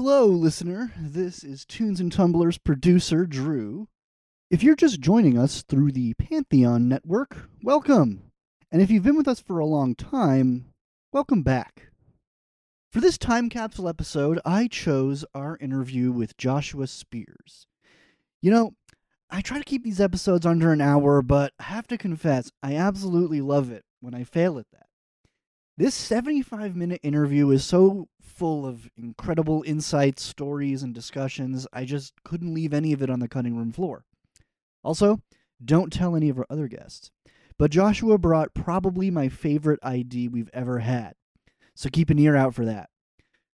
Hello, listener. This is Tunes and Tumblers producer Drew. If you're just joining us through the Pantheon Network, welcome. And if you've been with us for a long time, welcome back. For this time capsule episode, I chose our interview with Joshua Spears. You know, I try to keep these episodes under an hour, but I have to confess, I absolutely love it when I fail at that. This 75 minute interview is so full of incredible insights, stories, and discussions, I just couldn't leave any of it on the cutting room floor. Also, don't tell any of our other guests. But Joshua brought probably my favorite ID we've ever had, so keep an ear out for that.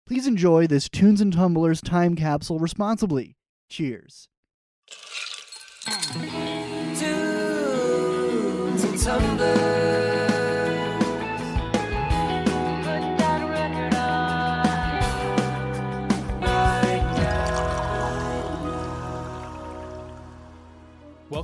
Please enjoy this Tunes and Tumblers time capsule responsibly. Cheers. Tunes and tumblers.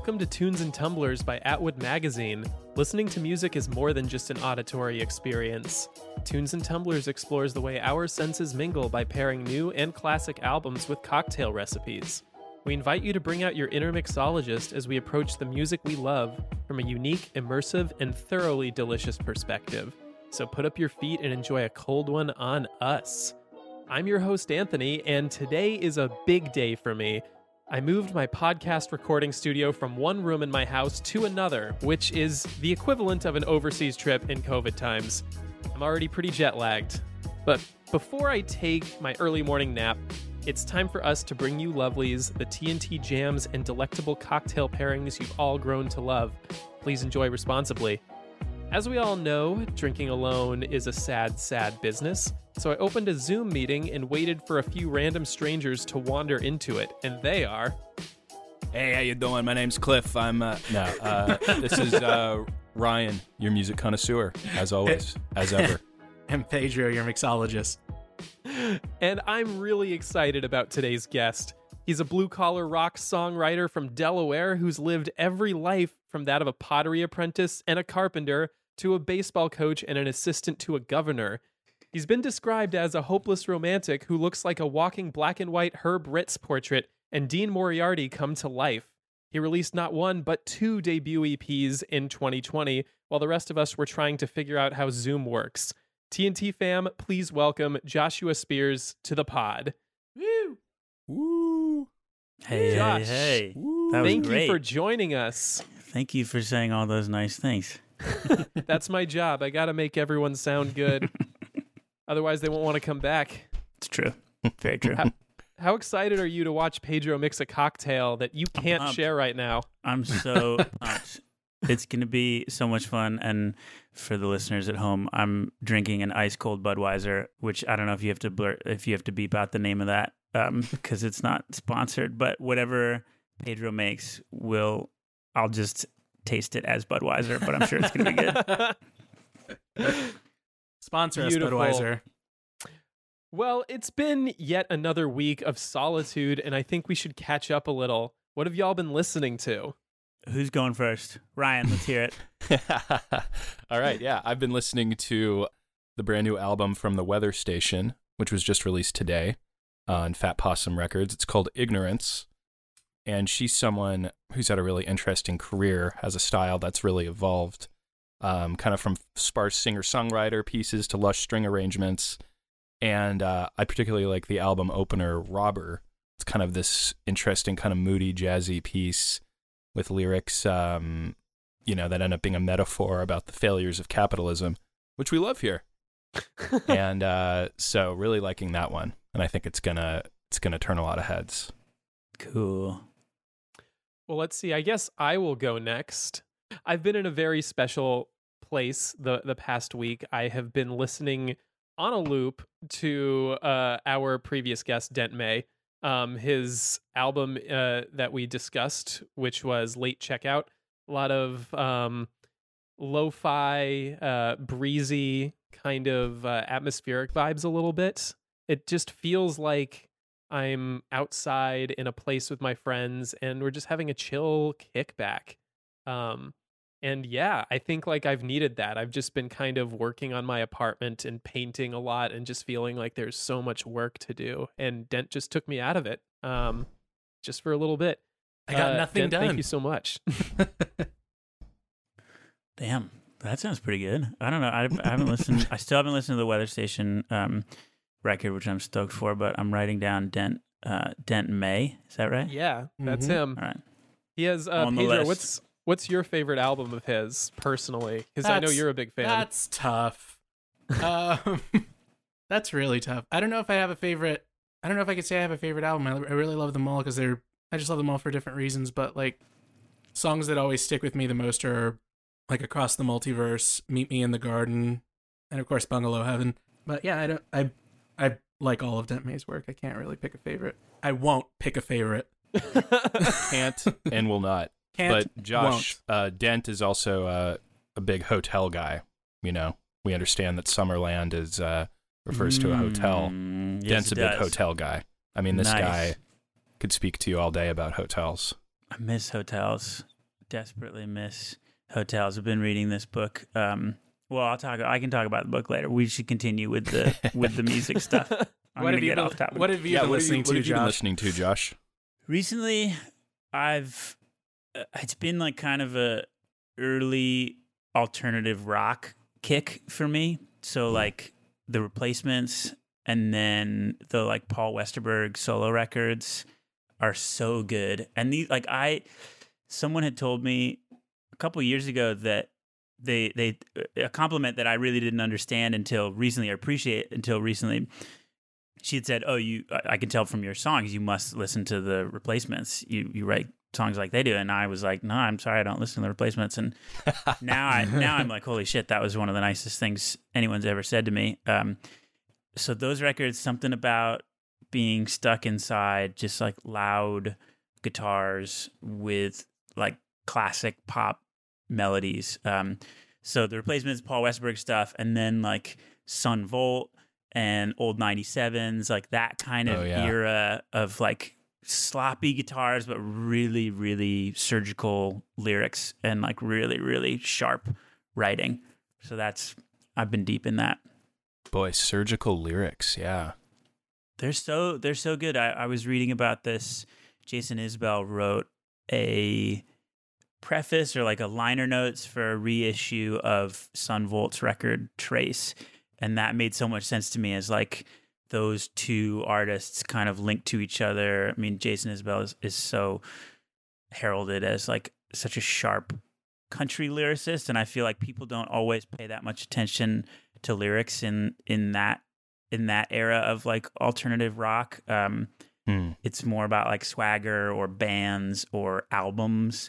Welcome to Tunes and Tumblers by Atwood Magazine. Listening to music is more than just an auditory experience. Tunes and Tumblers explores the way our senses mingle by pairing new and classic albums with cocktail recipes. We invite you to bring out your inner mixologist as we approach the music we love from a unique, immersive, and thoroughly delicious perspective. So put up your feet and enjoy a cold one on us. I'm your host, Anthony, and today is a big day for me. I moved my podcast recording studio from one room in my house to another, which is the equivalent of an overseas trip in COVID times. I'm already pretty jet lagged. But before I take my early morning nap, it's time for us to bring you lovelies, the TNT jams, and delectable cocktail pairings you've all grown to love. Please enjoy responsibly. As we all know, drinking alone is a sad, sad business. So I opened a Zoom meeting and waited for a few random strangers to wander into it, and they are. Hey, how you doing? My name's Cliff. I'm uh, no. Uh, this is uh, Ryan, your music connoisseur, as always, as ever. and Pedro, your mixologist. And I'm really excited about today's guest. He's a blue collar rock songwriter from Delaware who's lived every life from that of a pottery apprentice and a carpenter to a baseball coach and an assistant to a governor. He's been described as a hopeless romantic who looks like a walking black and white Herb Ritts portrait and Dean Moriarty come to life. He released not one, but two debut EPs in 2020, while the rest of us were trying to figure out how Zoom works. TNT fam, please welcome Joshua Spears to the pod. Woo! Woo! Hey, Josh, hey, hey. That was Thank great. you for joining us. Thank you for saying all those nice things. That's my job. I got to make everyone sound good. Otherwise, they won't want to come back. It's true. Very true. How, how excited are you to watch Pedro mix a cocktail that you can't pumped. share right now? I'm so pumped. It's going to be so much fun. And for the listeners at home, I'm drinking an ice cold Budweiser, which I don't know if you have to blur, if you have to beep out the name of that Um, because it's not sponsored. But whatever Pedro makes, will I'll just taste it as Budweiser. But I'm sure it's going to be good. Sponsor Beautiful. us, Budweiser. Well, it's been yet another week of solitude, and I think we should catch up a little. What have y'all been listening to? Who's going first? Ryan, let's hear it. All right, yeah. I've been listening to the brand new album from the Weather Station, which was just released today on Fat Possum Records. It's called Ignorance. And she's someone who's had a really interesting career, has a style that's really evolved, um, kind of from sparse singer songwriter pieces to lush string arrangements. And uh, I particularly like the album opener, Robber. It's kind of this interesting, kind of moody, jazzy piece with lyrics, um, you know, that end up being a metaphor about the failures of capitalism, which we love here. and uh, so, really liking that one, and I think it's gonna it's gonna turn a lot of heads. Cool. Well, let's see. I guess I will go next. I've been in a very special place the the past week. I have been listening on a loop to uh, our previous guest Dent May, um, his album uh, that we discussed, which was Late Checkout. A lot of um, lo-fi, uh, breezy kind of uh, atmospheric vibes. A little bit. It just feels like I'm outside in a place with my friends and we're just having a chill kickback. Um, and yeah, I think like I've needed that. I've just been kind of working on my apartment and painting a lot and just feeling like there's so much work to do. And Dent just took me out of it. Um, just for a little bit. I got Uh, nothing Dent, done. Thank you so much. Damn, that sounds pretty good. I don't know. I, I haven't listened. I still haven't listened to the Weather Station um, record, which I'm stoked for. But I'm writing down Dent uh, Dent May. Is that right? yeah, that's Mhm. him. All right. He has uh, On the Pedro. list. What's what's your favorite album of his personally? Because I know you're a big fan. That's tough. um, that's really tough. I don't know if I have a favorite. I don't know if I could say I have a favorite album. I, I really love them all because they're. I just love them all for different reasons. But like, songs that always stick with me the most are like Across the Multiverse, Meet Me in the Garden, and of course Bungalow Heaven. But yeah, I don't. I I like all of Dent May's work. I can't really pick a favorite. I won't pick a favorite. Can't and will not. Can't. but Josh uh, Dent is also uh, a big hotel guy. You know, we understand that Summerland is uh, refers to a hotel. Mm, yes, Dent's a big does. hotel guy. I mean, this Nice. guy could speak to you all day about hotels. I miss hotels. Desperately miss hotels. I've been reading this book. Um, well, I'll talk. I can talk about the book later. We should continue with the with the music stuff. I'm What gonna have you get been, off topic. What have you yeah, been listening you, what to, have you been Josh? listening to, Josh? Recently, I've uh, it's been like kind of a early alternative rock kick for me. So like the replacements and then the like Paul Westerberg solo records are so good. And these like I someone had told me a couple years ago that they they a compliment that I really didn't understand until recently or appreciate until recently she had said, "Oh, you I- I can tell from your songs you must listen to the replacements. You you write songs like they do." And I was like, "No, I'm sorry, I don't listen to the replacements." And now I now I'm like, "Holy shit, that was one of the nicest things anyone's ever said to me." Um, so those records, something about being stuck inside, just like loud guitars with like classic pop melodies. Um, so the replacements, Paul Westerberg stuff, and then like Son Volt and old 97s, like that kind of Oh, yeah. era of like sloppy guitars, but really, really surgical lyrics and like really, really sharp writing. So that's, I've been deep in that. Boy, surgical lyrics. Yeah. They're so they're so good. I, I was reading about this. Jason Isbell wrote a preface or like a liner notes for a reissue of Son Volt's record Trace, and that made so much sense to me as like those two artists kind of linked to each other. I mean, Jason Isbell is, is so heralded as like such a sharp country lyricist, and I feel like people don't always pay that much attention to lyrics in in that in that era of like alternative rock. Um, Hmm. it's more about like swagger or bands or albums,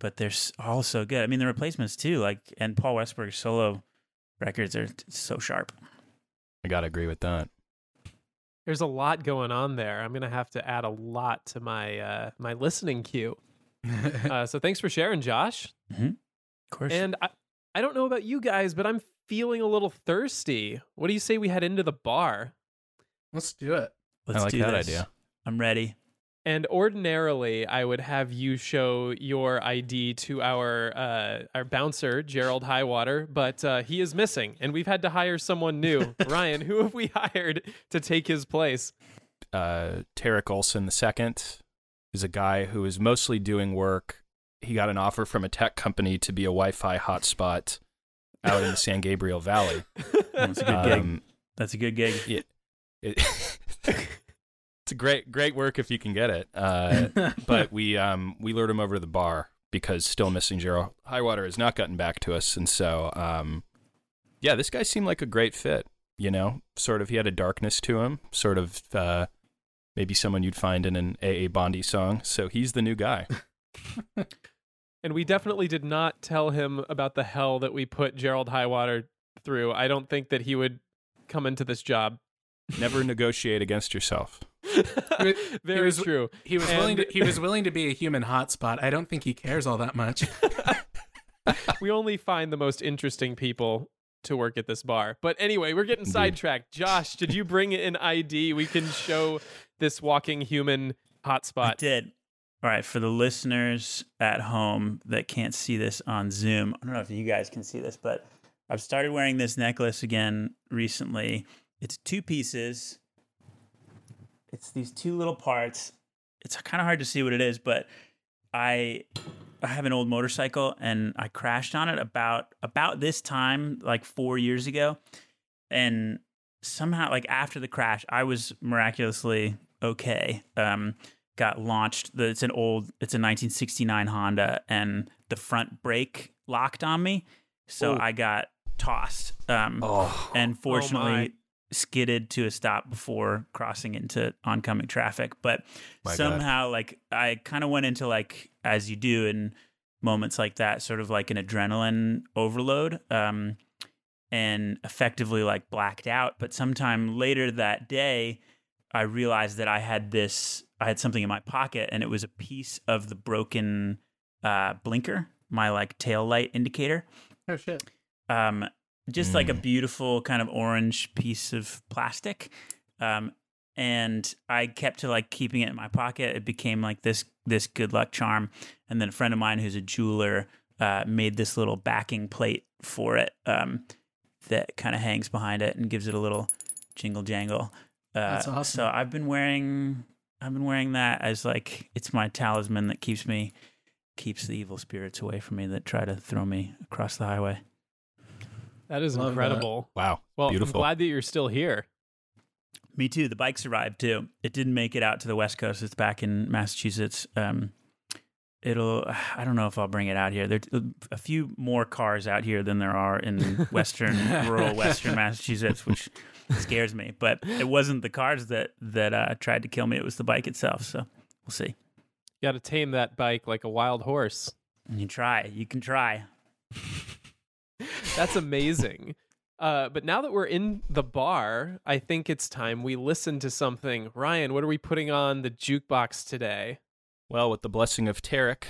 but they're s- all so good. I mean, the replacements too, like and Paul Westerberg's solo records are t- so sharp. I gotta agree with that. There's a lot going on there. I'm gonna have to add a lot to my uh, my listening queue. Uh, so thanks for sharing, Josh. Mm-hmm. Of course. And I, I don't know about you guys, but I'm feeling a little thirsty. What do you say we head into the bar? Let's do it. Let's I like do that this. idea. I'm ready. And ordinarily, I would have you show your ID to our uh, our bouncer, Gerald Highwater, but uh, he is missing, and we've had to hire someone new. Ryan, who have we hired to take his place? uh, Tarek Olson II is a guy who is mostly doing work. He got an offer from a tech company to be a Wi-Fi hotspot out in the San Gabriel Valley. That's a good gig. Um, That's a good gig. it, it it's a great great work if you can get it. Uh, but we um we lured him over to the bar because still missing Gerald Highwater has not gotten back to us, and so um yeah, this guy seemed like a great fit. You know, sort of he had a darkness to him, sort of uh, maybe someone you'd find in an A.A. Bondy song. So he's the new guy. And we definitely did not tell him about the hell that we put Gerald Highwater through. I don't think that he would come into this job. Never negotiate against yourself. He Very was- true. He was willing to he was willing to be a human hotspot. I don't think he cares all that much. we only find the most interesting people to work at this bar. But anyway, we're getting sidetracked. Josh, did you bring an ID? We can show this walking human I hotspot. did. All right, for the listeners at home that can't see this on Zoom, I don't know if you guys can see this, but I've started wearing this necklace again recently. It's two pieces. It's these two little parts. It's kind of hard to see what it is, but I I have an old motorcycle and I crashed on it about about this time like 4 years ago. And somehow like after the crash, I was miraculously okay. Um got launched. The, it's an old, it's a 1969 Honda, and the front brake locked on me, so Ooh. I got tossed. Um, Oh, and fortunately my. Skidded to a stop before crossing into oncoming traffic. But My God. somehow, like I kind of went into like as you do in moments like that, sort of like an adrenaline overload. Um, and effectively like blacked out. But sometime later that day, I realized that I had this, I had something in my pocket and it was a piece of the broken uh, blinker, my like tail light indicator. oh shit. Um, just like a Mm. beautiful kind of orange piece of plastic. Um, and I kept to like keeping it in my pocket. It became like this this good luck charm. And then a friend of mine who's a jeweler uh, made this little backing plate for it um, that kind of hangs behind it and gives it a little jingle jangle. Uh, That's awesome. So I've been wearing I've been wearing that as like it's my talisman that keeps me keeps the evil spirits away from me that try to throw me across the highway. That is Love that. incredible. wow. Well, Beautiful. I'm glad that you're still here. Me too. The bike survived too. It didn't make it out to the West Coast. It's back in Massachusetts. Um, it'll. I don't know if I'll bring it out here. There's a few more cars out here than there are in western, rural Western Massachusetts, which scares me. But it wasn't the cars that that uh, tried to kill me. It was the bike itself. So we'll see. You got to tame that bike like a wild horse. You try. You can try. That's amazing. Uh, but now that we're in the bar, I think it's time we listen to something. Ryan, what are we putting on the jukebox today? Well, with the blessing of Tarek,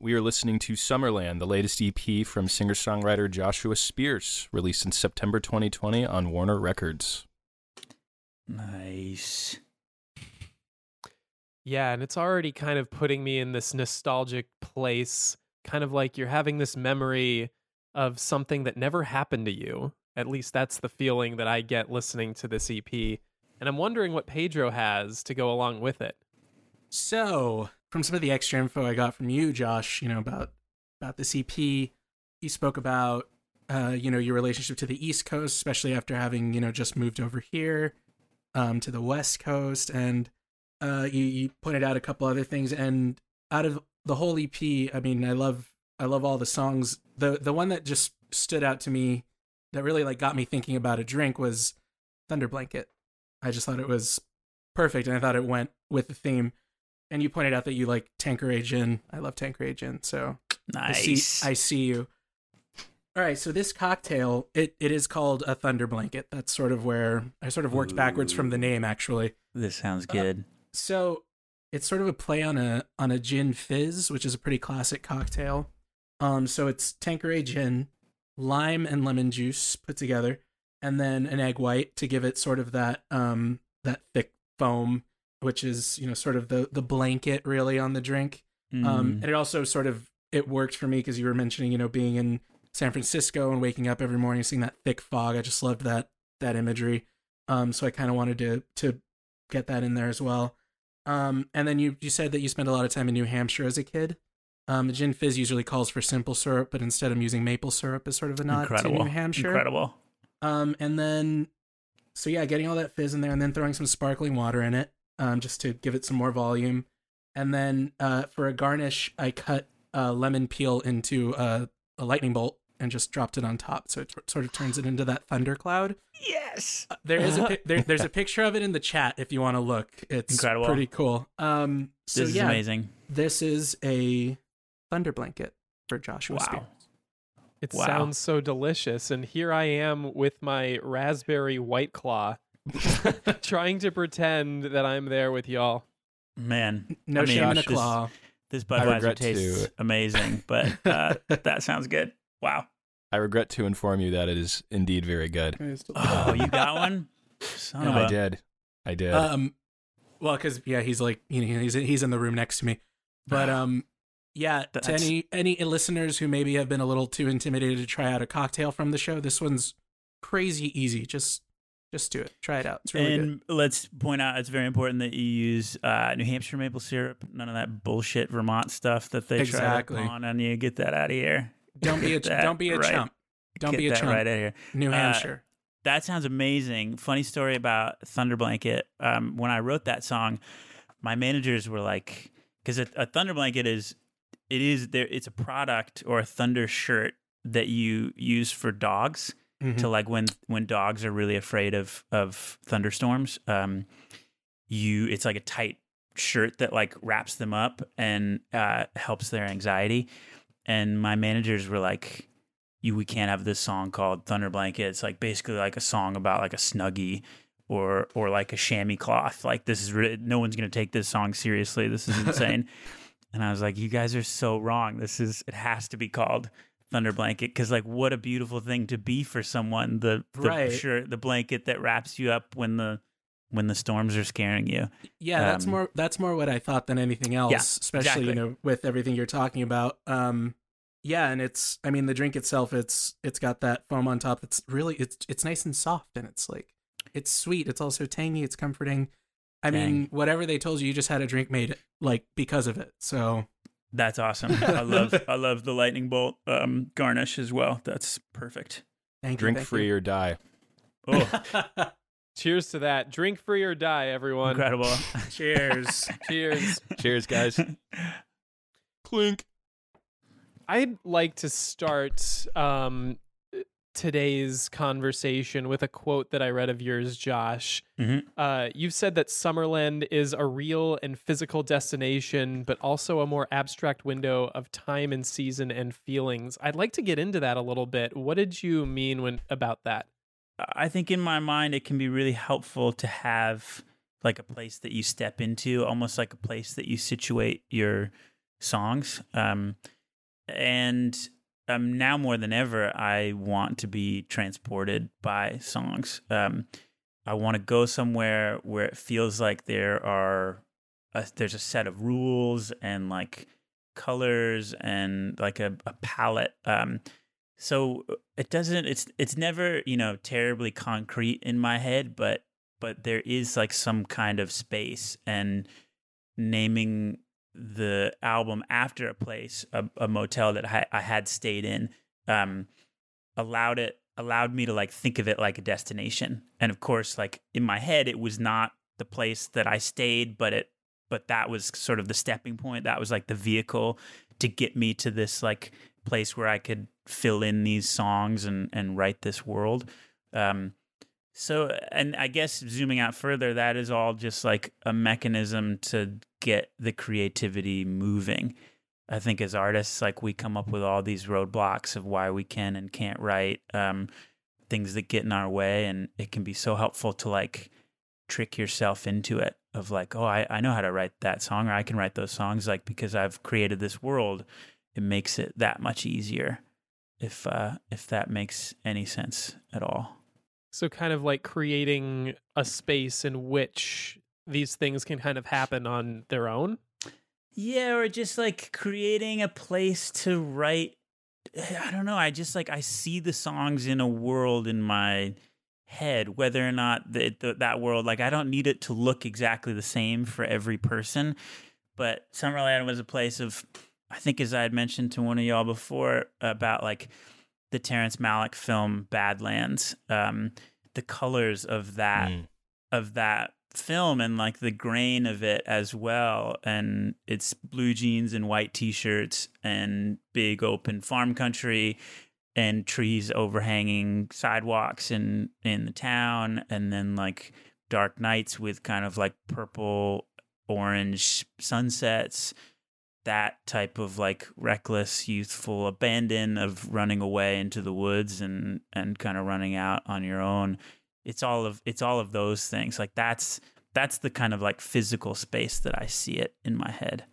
we are listening to Summerland, the latest EP from singer songwriter Joshua Spears, released in September 2020 on Warner Records. Nice. Yeah, and it's already kind of putting me in this nostalgic place, kind of like you're having this memory of something that never happened to you. At least that's the feeling that I get listening to this EP. And I'm wondering what Pedro has to go along with it. So, from some of the extra info I got from you, Josh, you know about about this EP, you spoke about uh, you know your relationship to the East Coast, especially after having you know just moved over here um, to the West Coast, and uh, you, you pointed out a couple other things. And out of the whole EP, I mean, I love I love all the songs. the The one that just stood out to me, that really like got me thinking about a drink, was Thunder Blanket. I just thought it was perfect, and I thought it went with the theme and you pointed out that you like Tanqueray gin. I love Tanqueray gin, so I Nice. see, I see you. All right, so this cocktail, it, it is called a thunder blanket. That's sort of where I sort of worked backwards from the name, actually. this sounds uh, good. So it's sort of a play on a on a gin fizz, which is a pretty classic cocktail. Um, so it's Tanqueray gin, lime and lemon juice put together, and then an egg white to give it sort of that um that thick foam, which is you know sort of the the blanket really on the drink. Um, Mm. and it also sort of it worked for me because you were mentioning you know being in San Francisco and waking up every morning seeing that thick fog. I just loved that that imagery. Um, so I kind of wanted to to get that in there as well. Um, and then you you said that you spent a lot of time in New Hampshire as a kid. Um, Gin Fizz usually calls for simple syrup, but instead I'm using maple syrup as sort of a nod Incredible. to New Hampshire. Incredible. Um, and then, so yeah, getting all that fizz in there, and then throwing some sparkling water in it, um, just to give it some more volume. And then uh, for a garnish, I cut uh, lemon peel into a, a lightning bolt and just dropped it on top, so it sort of turns it into that thundercloud. Yes. Uh, there is a pi- there, there's a picture of it in the chat if you want to look. It's Incredible. pretty cool. Um, so This is yeah, amazing. This is a thunder blanket for Joshua Wow. Spears. It Wow. sounds so delicious. And here I am with my raspberry white claw, trying to pretend that I'm there with y'all. Man, No I mean, shame in a this- claw. This I Budweiser tastes to- amazing, but uh, that sounds good. Wow. I regret to inform you that it is indeed very good. Oh, you got one? Son of I a- did. I did. Um, well, because yeah, he's like you know he's he's in the room next to me, but um, yeah. To That's- any any listeners who maybe have been a little too intimidated to try out a cocktail from the show, this one's crazy easy. Just just do it. Try it out. It's really and let's point out it's very important that you use uh, New Hampshire maple syrup, none of that bullshit Vermont stuff that they Exactly. try to on on you. Get that out of here. Don't be a don't be a right- chump. Don't get be a that chump. right out of here. New Uh, Hampshire. That sounds amazing. Funny story about Thunder Blanket. Um, when I wrote that song, my managers were like, because a, a Thunder Blanket is, it is there. It's a product or a Thunder shirt that you use for dogs Mhm. to like when when dogs are really afraid of of thunderstorms. Um, you it's like a tight shirt that like wraps them up and uh, helps their anxiety. And my managers were like, "You, we can't have this song called Thunder Blanket. It's like basically like a song about like a snuggie." Or, or like a chamois cloth. Like this is no one's gonna take this song seriously. This is insane. and I was like, you guys are so wrong. This is it has to be called Thunder Blanket because like what a beautiful thing to be for someone. The, the Right. shirt, the blanket that wraps you up when the when the storms are scaring you. Yeah, that's Um, more that's more what I thought than anything else, Yeah, especially exactly. you know with everything you're talking about. Um yeah, and it's I mean the drink itself it's it's got that foam on top. It's really it's it's nice and soft and it's like it's sweet. It's also tangy, it's comforting. I mean, whatever they told you, you just had a drink made like because of it. So That's awesome. I love I love the lightning bolt um, garnish as well. That's perfect. thank Drink you. thank free you. or die. Oh, Cheers to that. Drink free or die, everyone. incredible. Cheers. Cheers. Cheers, guys. Clink. I'd like to start um, today's conversation with a quote that I read of yours, Josh. Mhm. Uh, you've said that Summerland is a real and physical destination, but also a more abstract window of time and season and feelings. I'd like to get into that a little bit. What did you mean when about that? I think in my mind it can be really helpful to have like a place that you step into, almost like a place that you situate your songs. Um, and um, now more than ever, I want to be transported by songs. Um, I want to go somewhere where it feels like there are a, there's a set of rules and like colors and like a, a palette. Um, so it doesn't. It's it's never you know terribly concrete in my head, but but there is like some kind of space and naming the album after a place, a, a motel that I, I had stayed in, um, allowed it allowed me to like think of it like a destination. And of course, like in my head, it was not the place that I stayed, but it but that was sort of the stepping point. That was like the vehicle to get me to this like place where I could fill in these songs and and write this world. Um, so, and I guess zooming out further, that is all just like a mechanism to get the creativity moving. I think as artists, like we come up with all these roadblocks of why we can and can't write, um, things that get in our way, and it can be so helpful to like trick yourself into it of like, oh, I, I know how to write that song, or I can write those songs, like because I've created this world. It makes it that much easier, if uh, if that makes any sense at all. So kind of like creating a space in which these things can kind of happen on their own. Yeah, or just like creating a place to write. Eh, I don't know. I just like I see the songs in a world in my head, whether or not the, that world like I don't need it to look exactly the same for every person. But Summerland was a place of, I think, as I had mentioned to one of y'all before about like the Terrence Malick film Badlands, um, the colors of that Mm. of that film and like the grain of it as well. And it's blue jeans and white t-shirts and big open farm country and trees overhanging sidewalks in in the town. And then like dark nights with kind of like purple orange sunsets that type of like reckless youthful abandon of running away into the woods and and kind of running out on your own it's all of it's all of those things like that's that's the kind of like physical space that i see it in my head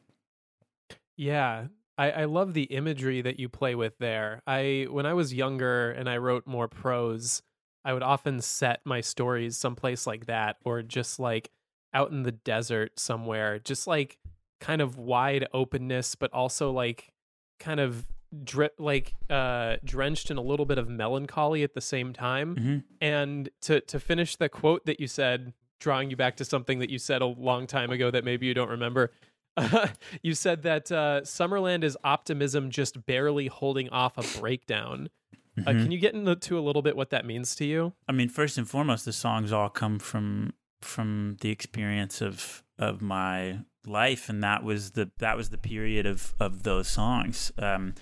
Yeah. I, I love the imagery that you play with there. I when I was younger and I wrote more prose, I would often set my stories someplace like that or just like out in the desert somewhere, just like kind of wide openness, but also like kind of dri- like uh drenched in a little bit of melancholy at the same time. Mhm. And to to finish the quote that you said, drawing you back to something that you said a long time ago that maybe you don't remember. you said that uh, Summerland is optimism just barely holding off a breakdown. Uh, Mhm. can you get into a little bit what that means to you? I mean, first and foremost, the songs all come from from the experience of of my life, and that was the that was the period of of those songs. Um,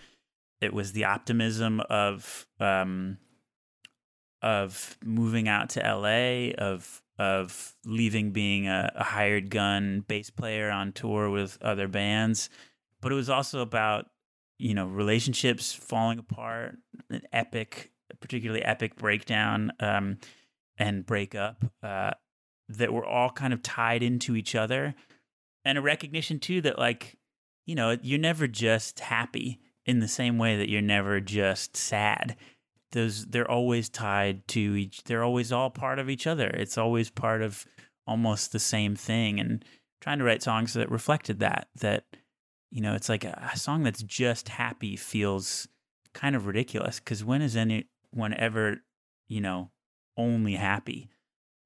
it was the optimism of um, of moving out to L.A. of of leaving being a, a hired gun bass player on tour with other bands, but it was also about you know relationships falling apart, an epic, particularly epic breakdown um, and breakup uh, that were all kind of tied into each other, and a recognition too that like you know you're never just happy in the same way that you're never just sad. Those they're always tied to each they're always all part of each other. It's always part of almost the same thing and trying to write songs that reflected that that you know it's like a, song that's just happy feels kind of ridiculous because when is anyone ever you know only happy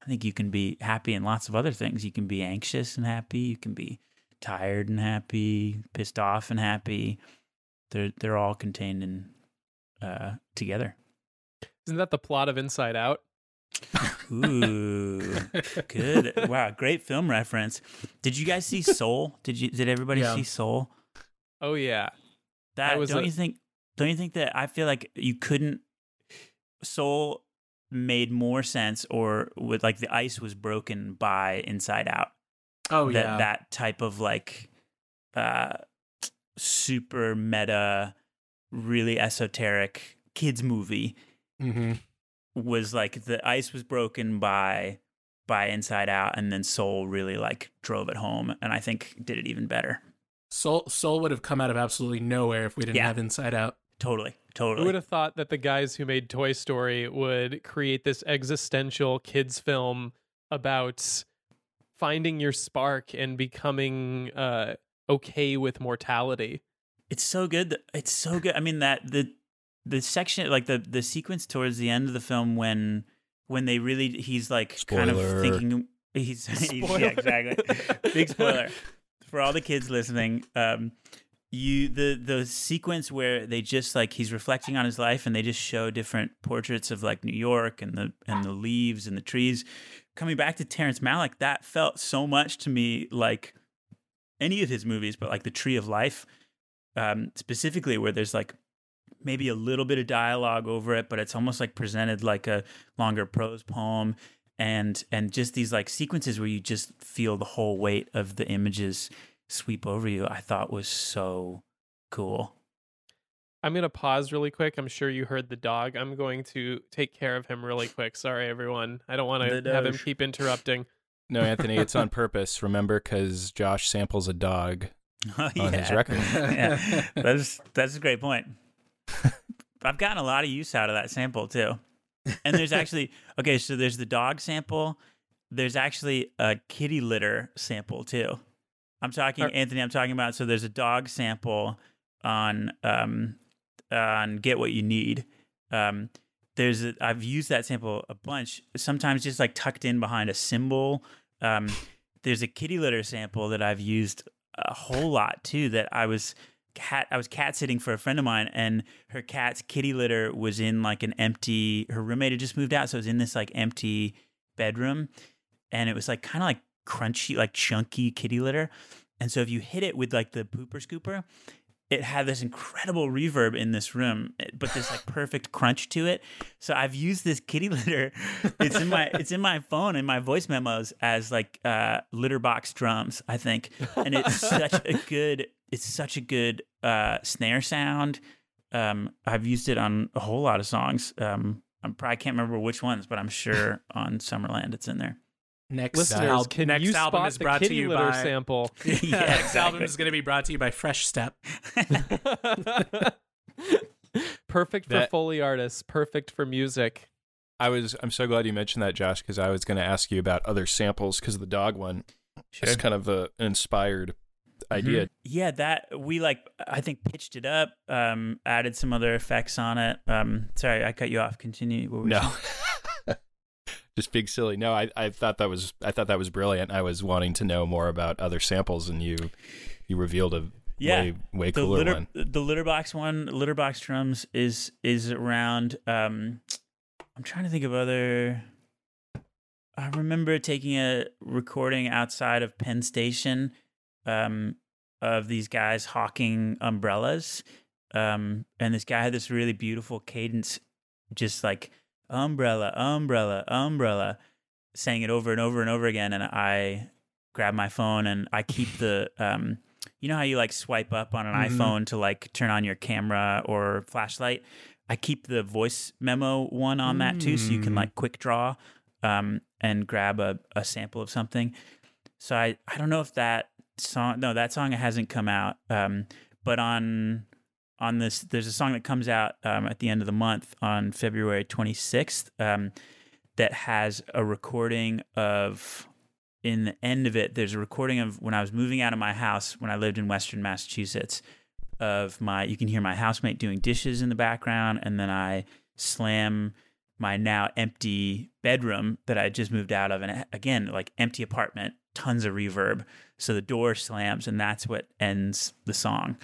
i think you can be happy in lots of other things you can be anxious and happy you can be tired and happy pissed off and happy they're they're all contained in uh together Isn't that the plot of Inside Out? Ooh, good. Wow, great film reference. Did you guys see Soul? Did you? Did everybody Yeah. see Soul? Oh yeah. That was don't a- you think? Don't you think that I feel like you couldn't? Soul made more sense, or with like the ice was broken by Inside Out. Oh that, yeah. that type of like uh super meta, really esoteric kids movie mm-hmm. was like the ice was broken by by Inside Out, and then Soul really like drove it home, and I think did it even better. Soul Soul would have come out of absolutely nowhere if we didn't Yeah. have Inside Out. Totally, Totally. Who totally. would have thought that the guys who made Toy Story would create this existential kids film about finding your spark and becoming uh, okay with mortality? It's so good. It's so good. I mean that the the section like the the sequence towards the end of the film when when they really he's like kind of thinking he's, he's Spoiler. yeah exactly big spoiler for all the kids listening. Um, you the the sequence where they just like he's reflecting on his life and they just show different portraits of like New York and the and the leaves and the trees. Coming back to Terrence Malick, that felt so much to me like any of his movies, but like The Tree of Life, um, specifically where there's like maybe a little bit of dialogue over it, but it's almost like presented like a longer prose poem and and just these like sequences where you just feel the whole weight of the images sweep over you i thought was so cool I'm going to pause really quick. I'm sure you heard the dog. I'm going to take care of him really quick. Sorry, everyone. I don't want to have him keep interrupting. No, Anthony, it's on purpose. Remember, because Josh samples a dog oh, on his record. yeah that's that's a great point i've gotten a lot of use out of that sample too and there's actually okay. So there's the dog sample. There's actually a kitty litter sample too. I'm talking Are- Anthony. I'm talking about. So there's a dog sample on um on Get What You Need. Um, there's a, I've used that sample a bunch. Sometimes just like tucked in behind a cymbal. Um, there's a kitty litter sample that I've used a whole lot too. That I was cat I was cat sitting for a friend of mine, and her cat's kitty litter was in like an empty. Her roommate had just moved out, so it was in this like empty bedroom, and it was like kind of like crunchy, like chunky kitty litter. And so if you hit it with like the pooper scooper, it had this incredible reverb in this room, eh, but this like perfect crunch to it. So I've used this kitty litter. It's in my it's in my phone in my voice memos as like uh, litter box drums, I think, and it's such a good it's such a good uh, snare sound. Um, I've used it on a whole lot of songs. Um, I probably can't remember which ones, but I'm sure on Summerland it's in there. Next, Listeners, al- can next you album spot is the brought to you litter by sample? Yeah, Yeah, next album is going to be brought to you by Fresh Step. perfect for That- Foley artists, perfect for music. I was. I'm so glad you mentioned that, Josh, because I was going to ask you about other samples because the dog one Sure. is kind of a, an inspired idea. Yeah, that we like. I think pitched it up, um, added some other effects on it. Um, sorry, I cut you off. Continue. What were No, saying? just big silly. No, I, I thought that was I thought that was brilliant. I was wanting to know more about other samples, and you you revealed a Yeah, way way the cooler litter, one. the litterbox one, litterbox drums is is around. Um, I'm trying to think of other. I remember taking a recording outside of Penn Station, um, of these guys hawking umbrellas, um, and this guy had this really beautiful cadence, just like umbrella, umbrella, umbrella, saying it over and over and over again, and I grab my phone and I keep the um you know how you like swipe up on an Mhm. iPhone to like turn on your camera or flashlight? I keep the voice memo one on that too, so you can Mm. like quick draw um, and grab a, a sample of something. So I, I don't know if that song no that song hasn't come out, um, but on on this there's a song that comes out um, at the end of the month on February 26th um, that has a recording of in the end of it, there's a recording of when I was moving out of my house when I lived in Western Massachusetts. Of my, you can hear my housemate doing dishes in the background, and then I slam my now empty bedroom that I just moved out of, and again, like empty apartment, tons of reverb. So the door slams, and that's what ends the song.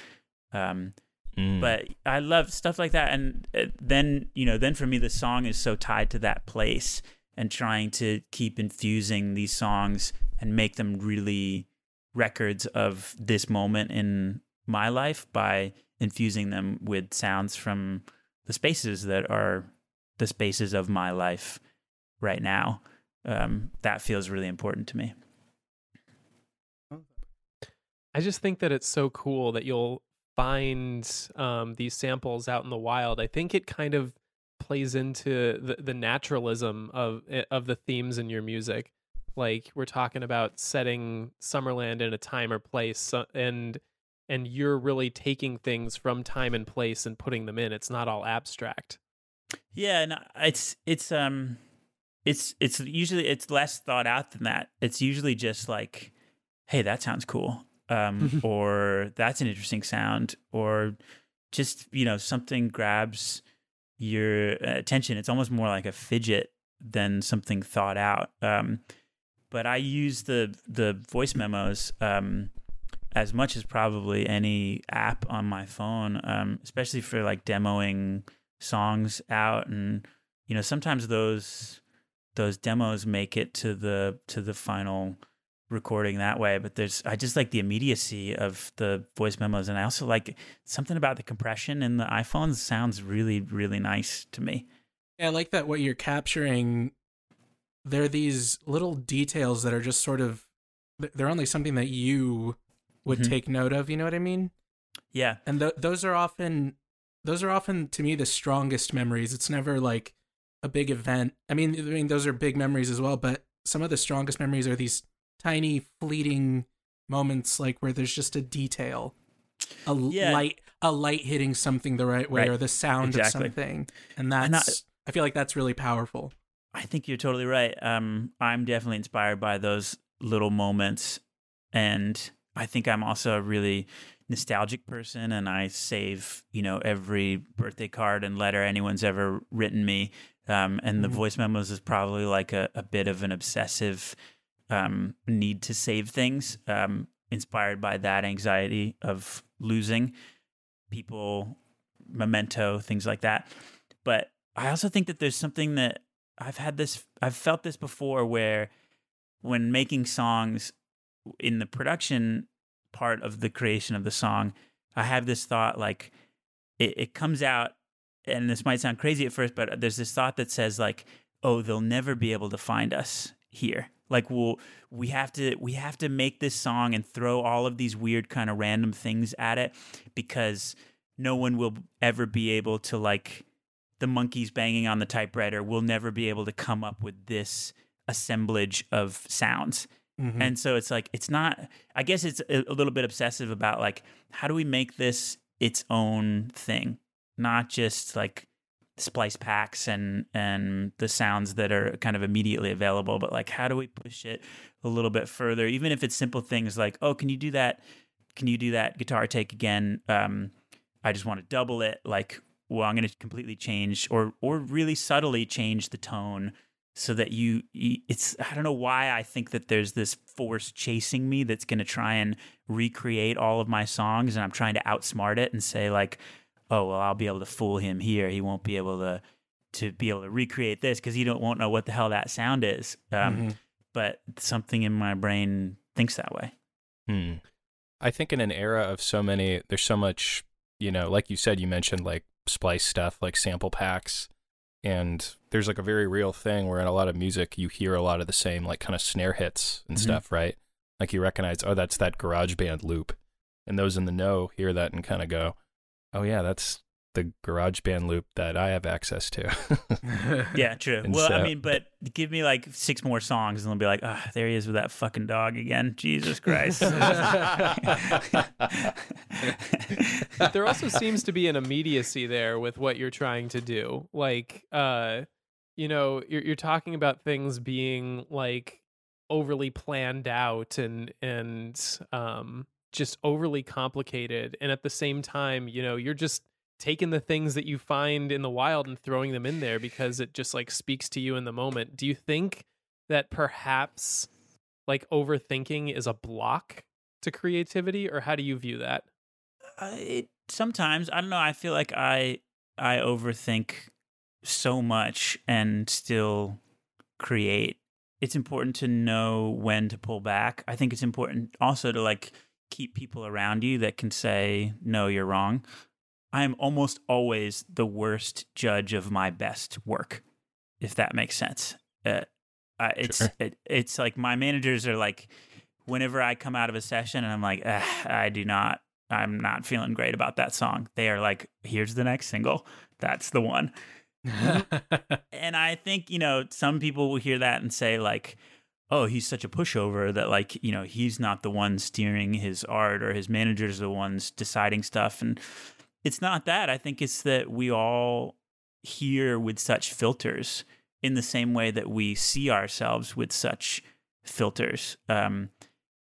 Um, Mm. but I love stuff like that, and uh, then you know, then for me, the song is so tied to that place, and trying to keep infusing these songs and make them really records of this moment in my life by infusing them with sounds from the spaces that are the spaces of my life right now. Um, that feels really important to me. I just think that it's so cool that you'll find um, these samples out in the wild. I think it kind of plays into the, the naturalism of eh, of the themes in your music. Like we're talking about setting Summerland in a time or place, and and you're really taking things from time and place and putting them in. It's not all abstract. Yeah, and it's it's um it's it's usually it's less thought out than that. It's usually just like, hey, that sounds cool. Um or that's an interesting sound or just, you know, something grabs your attention. It's almost more like a fidget than something thought out. Um but I use the the voice memos um as much as probably any app on my phone, um, especially for like demoing songs out and you know sometimes those those demos make it to the to the final recording that way but there's i just like the immediacy of the voice memos and i also like something about the compression in the iphones sounds really really nice to me Yeah, I like that what you're capturing. There are these little details that are just sort of, they're only something that you would Mhm. take note of. You know what I mean? yeah And th- those are often, those are often to me the strongest memories. It's never like a big event. I mean, I mean those are big memories as well. But some of the strongest memories are these tiny, fleeting moments, like where there's just a detail, a Yeah. light, a light hitting something the right way, Right. or the sound Exactly. of something, and that's And I- I feel like that's really powerful. I think you're totally right. Um, I'm definitely inspired by those little moments, and I think I'm also a really nostalgic person, and I save you know every birthday card and letter anyone's ever written me. Um, and the Mhm. voice memos is probably like a, a bit of an obsessive um, need to save things, um, inspired by that anxiety of losing people, memento, things like that. But I also think that there's something that I've had this, I've felt this before where when making songs in the production part of the creation of the song, I have this thought like it, it comes out, and this might sound crazy at first, but there's this thought that says like, oh, they'll never be able to find us here. Like we'll we have to we have to make this song and throw all of these weird kind of random things at it because no one will ever be able to like the monkeys banging on the typewriter will never be able to come up with this assemblage of sounds. Mhm. And so it's like it's not I guess it's a, a little bit obsessive about like how do we make this its own thing, not just like splice packs and and the sounds that are kind of immediately available, but like how do we push it a little bit further even if it's simple things like oh, can you do that can you do that guitar take again? Um I just want to double it like well, I'm going to completely change or or really subtly change the tone so that you, you it's I don't know why I think that there's this force chasing me that's going to try and recreate all of my songs and I'm trying to outsmart it and say like oh well I'll be able to fool him here he won't be able to to be able to recreate this cuz he don't won't know what the hell that sound is um Mhm. but something in my brain thinks that way Hmm. I think in an era of so many, there's so much, you know, like you said, you mentioned like splice stuff, like sample packs. And there's like a very real thing where in a lot of music, you hear a lot of the same, like kind of snare hits and Mhm. stuff, right? Like you recognize, oh, that's that GarageBand loop. And those in the know hear that and kind of go, oh, yeah, that's the GarageBand loop that I have access to. Yeah, true. And well, I mean, but give me like six more songs, and they'll be like, "Ah, there he is with that fucking dog again." Jesus Christ. there also seems to be an immediacy there with what you're trying to do. Like, uh, you know, you're you're talking about things being like overly planned out and and um just overly complicated, and at the same time, you know, you're just taking the things that you find in the wild and throwing them in there because it just like speaks to you in the moment. Do you think that perhaps like overthinking is a block to creativity, or how do you view that? Uh, it, sometimes I don't know. I feel like I I overthink so much and still create. It's important to know when to pull back. I think it's important also to like keep people around you that can say no, you're wrong. I am almost always the worst judge of my best work, if that makes sense. Uh, I, it's Sure. it, it's like my managers are like, whenever I come out of a session and I'm like, "Ah, I do not, I'm not feeling great about that song. They are like, here's the next single. That's the one. and I think, you know, some people will hear that and say, like, oh, he's such a pushover that, like, you know, he's not the one steering his art or his managers are the ones deciding stuff. And it's not that. I think it's that we all hear with such filters in the same way that we see ourselves with such filters. Um,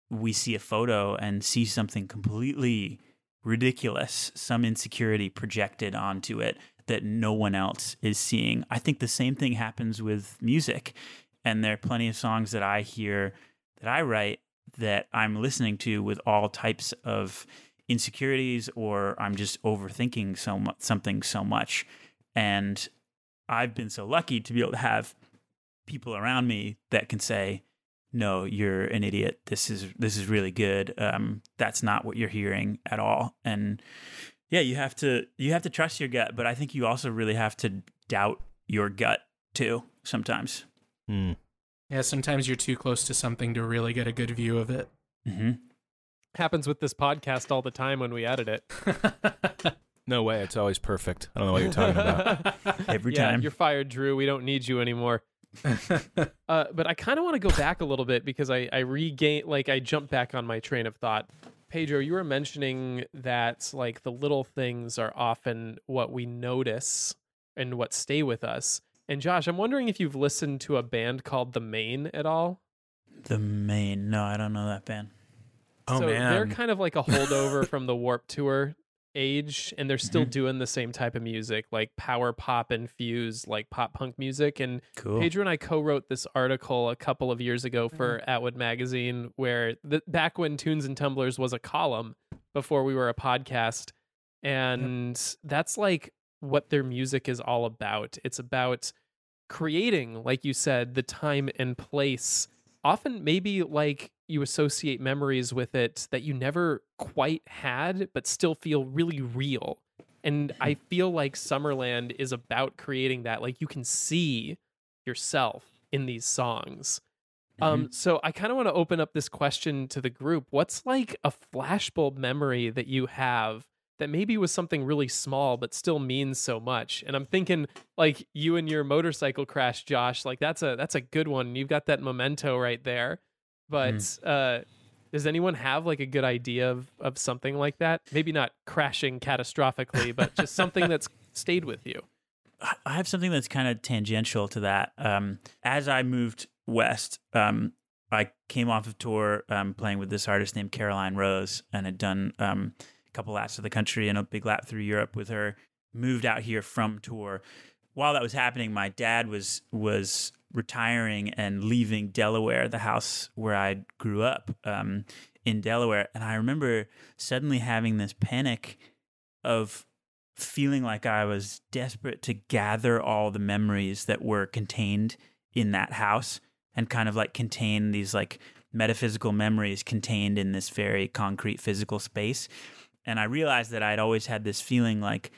we see a photo and see something completely ridiculous, some insecurity projected onto it that no one else is seeing. I think the same thing happens with music. And there are plenty of songs that I hear that I write that I'm listening to with all types of insecurities or I'm just overthinking so something so much. And I've been so lucky to be able to have people around me that can say, "No, you're an idiot. This is this is really good. Um, that's not what you're hearing at all." And yeah, you have to you have to trust your gut, but I think you also really have to doubt your gut too sometimes. Hmm. yeah, sometimes you're too close to something to really get a good view of it. Mm-hmm. Happens with this podcast all the time when we edit it. No way. It's always perfect. I don't know what you're talking about. Every yeah, time. You're fired, Drew. We don't need you anymore. uh, but I kind of want to go back a little bit because I, I regain, like, I jump back on my train of thought. Pedro, you were mentioning that, like, the little things are often what we notice and what stay with us. And Josh, I'm wondering if you've listened to a band called The Maine at all. The Maine. No, I don't know that band. Oh, so man. they're kind of like a holdover from the Warped Tour age, and they're still Mhm. doing the same type of music, like power pop infused, like pop punk music. And Cool. Pedro and I co-wrote this article a couple of years ago for Atwood Magazine, where the, back when Tunes and Tumblers was a column before we were a podcast, and that's like what their music is all about. It's about creating, like you said, the time and place. Often, maybe like you associate memories with it that you never quite had, but still feel really real. And I feel like Summerland is about creating that. Like you can see yourself in these songs. Um, so I kind of want to open up this question to the group. What's like a flashbulb memory that you have that maybe was something really small but still means so much? And I'm thinking like you and your motorcycle crash, Josh. Like that's a that's a good one. You've got that memento right there. But uh, does anyone have like a good idea of of something like that? Maybe not crashing catastrophically, but just something that's stayed with you. I- I have something that's kind of tangential to that. Um, as I moved west, um, I came off of tour um, playing with this artist named Caroline Rose and had done um, a couple laps of the country and a big lap through Europe with her. Moved out here from tour. While that was happening, my dad was was retiring and leaving Delaware, the house where I grew up um, in Delaware, and I remember suddenly having this panic of feeling like I was desperate to gather all the memories that were contained in that house and kind of like contain these like metaphysical memories contained in this very concrete physical space. And I realized that I'd always had this feeling like,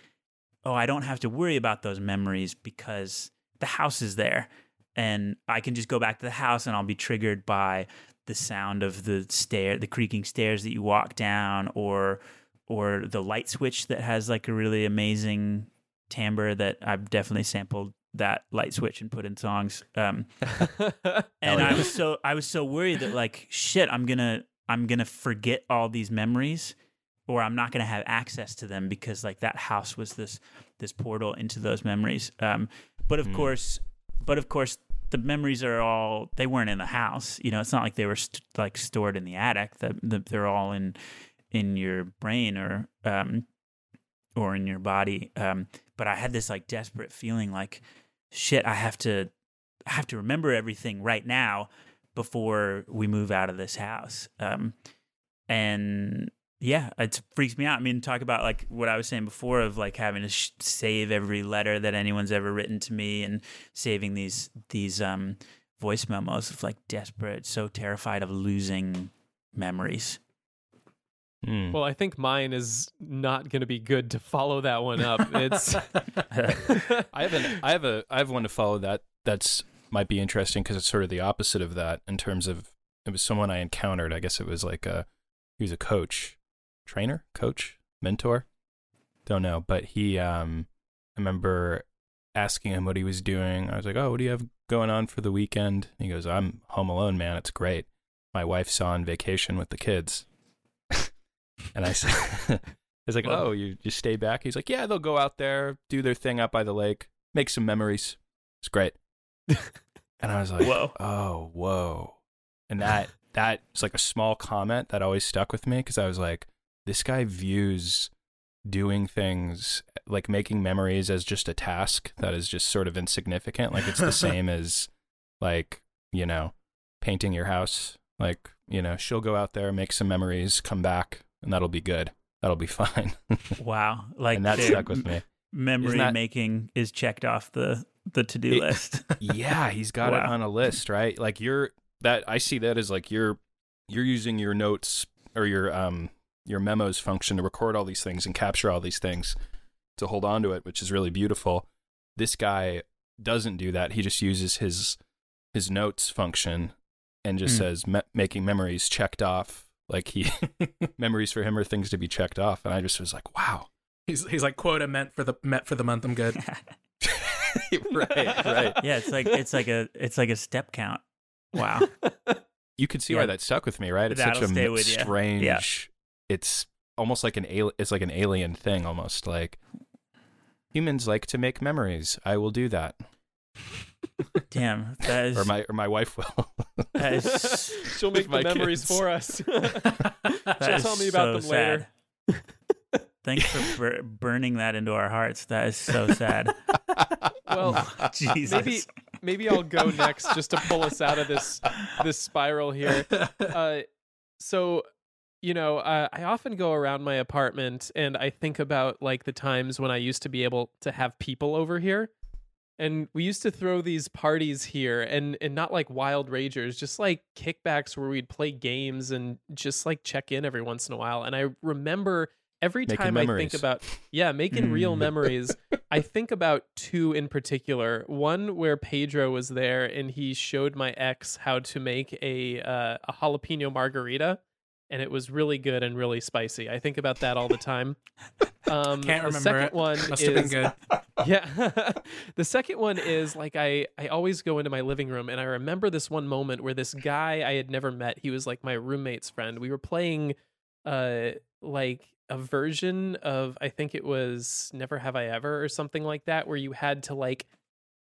oh, I don't have to worry about those memories because the house is there. And I can just go back to the house and I'll be triggered by the sound of the stair, the creaking stairs that you walk down, or or the light switch that has like a really amazing timbre that I've definitely sampled that light switch and put in songs. Um, and I was so I was so worried that like shit, I'm gonna I'm gonna forget all these memories, or I'm not gonna have access to them because like that house was this this portal into those memories. Um, but of Mm. course, but of course, the memories are all they weren't in the house. You know, it's not like they were st- like stored in the attic. The, the, they're all in in your brain or um or in your body. Um, but I had this like desperate feeling like shit. I have to I have to remember everything right now before we move out of this house. Um, and yeah, it freaks me out. I mean, talk about like what I was saying before of like having to sh- save every letter that anyone's ever written to me and saving these these um voice memos of like desperate, so terrified of losing memories. Hmm. Well, I think mine is not going to be good to follow that one up. It's I have an, I have a I have one to follow that that's might be interesting because it's sort of the opposite of that in terms of it was someone I encountered. I guess it was like a he was a coach, trainer, coach, mentor. Don't know, but he um I remember asking him what he was doing. I was like, "Oh, what do you have going on for the weekend?" He goes, "I'm home alone, man. It's great. My wife's on vacation with the kids." and I said I was like, "Oh, you you stay back?" He's like, "Yeah, they'll go out there, do their thing out by the lake, make some memories. It's great." and I was like, Whoa. oh, whoa!" And that that was like a small comment that always stuck with me because I was like, "This guy views doing things like making memories as just a task that is just sort of insignificant. Like it's the same as like you know painting your house. Like you know, she'll go out there, make some memories, come back, and that'll be good. That'll be fine." Wow, like and that stuck with me. Memory that- making is checked off the the to do It- list. yeah, he's got it on a list, right? Like you're that I see that as like you're you're using your notes or your um your memos function to record all these things and capture all these things to hold on to it, which is really beautiful. This guy doesn't do that. He just uses his his notes function and just Mm. says me- making memories checked off. Like he memories for him are things to be checked off, and I just was like, wow, He's he's like quota meant for the met for the month. I'm good. right, right. yeah, it's like it's like a it's like a step count. Wow. you could see Yeah. why that stuck with me, right? It's That'll such a stay m- strange. Yeah. It's almost like an alien. It's like an alien thing, almost like Humans like to make memories. I will do that. Damn, that is Or my or my wife will. that is She'll make the my memories kids. for us. She'll tell me about so them later. Thanks for bur- burning that into our hearts. That is so sad. Well, Jesus. maybe maybe I'll go next just to pull us out of this this spiral here. Uh, so you know, uh, I often go around my apartment and I think about like the times when I used to be able to have people over here. And we used to throw these parties here and and not like wild ragers, just like kickbacks where we'd play games and just like check in every once in a while. And I remember every Making time I think about yeah, making real Mm. memories. I think about two in particular. One where Pedro was there and he showed my ex how to make a uh, a jalapeno margarita, and it was really good and really spicy. I think about that all the time. Um, Can't the remember second it. one Must have been is- good. yeah. the second one is like I I always go into my living room and I remember this one moment where this guy I had never met, he was like my roommate's friend. We were playing uh like a version of I think it was Never Have I Ever or something like that where you had to like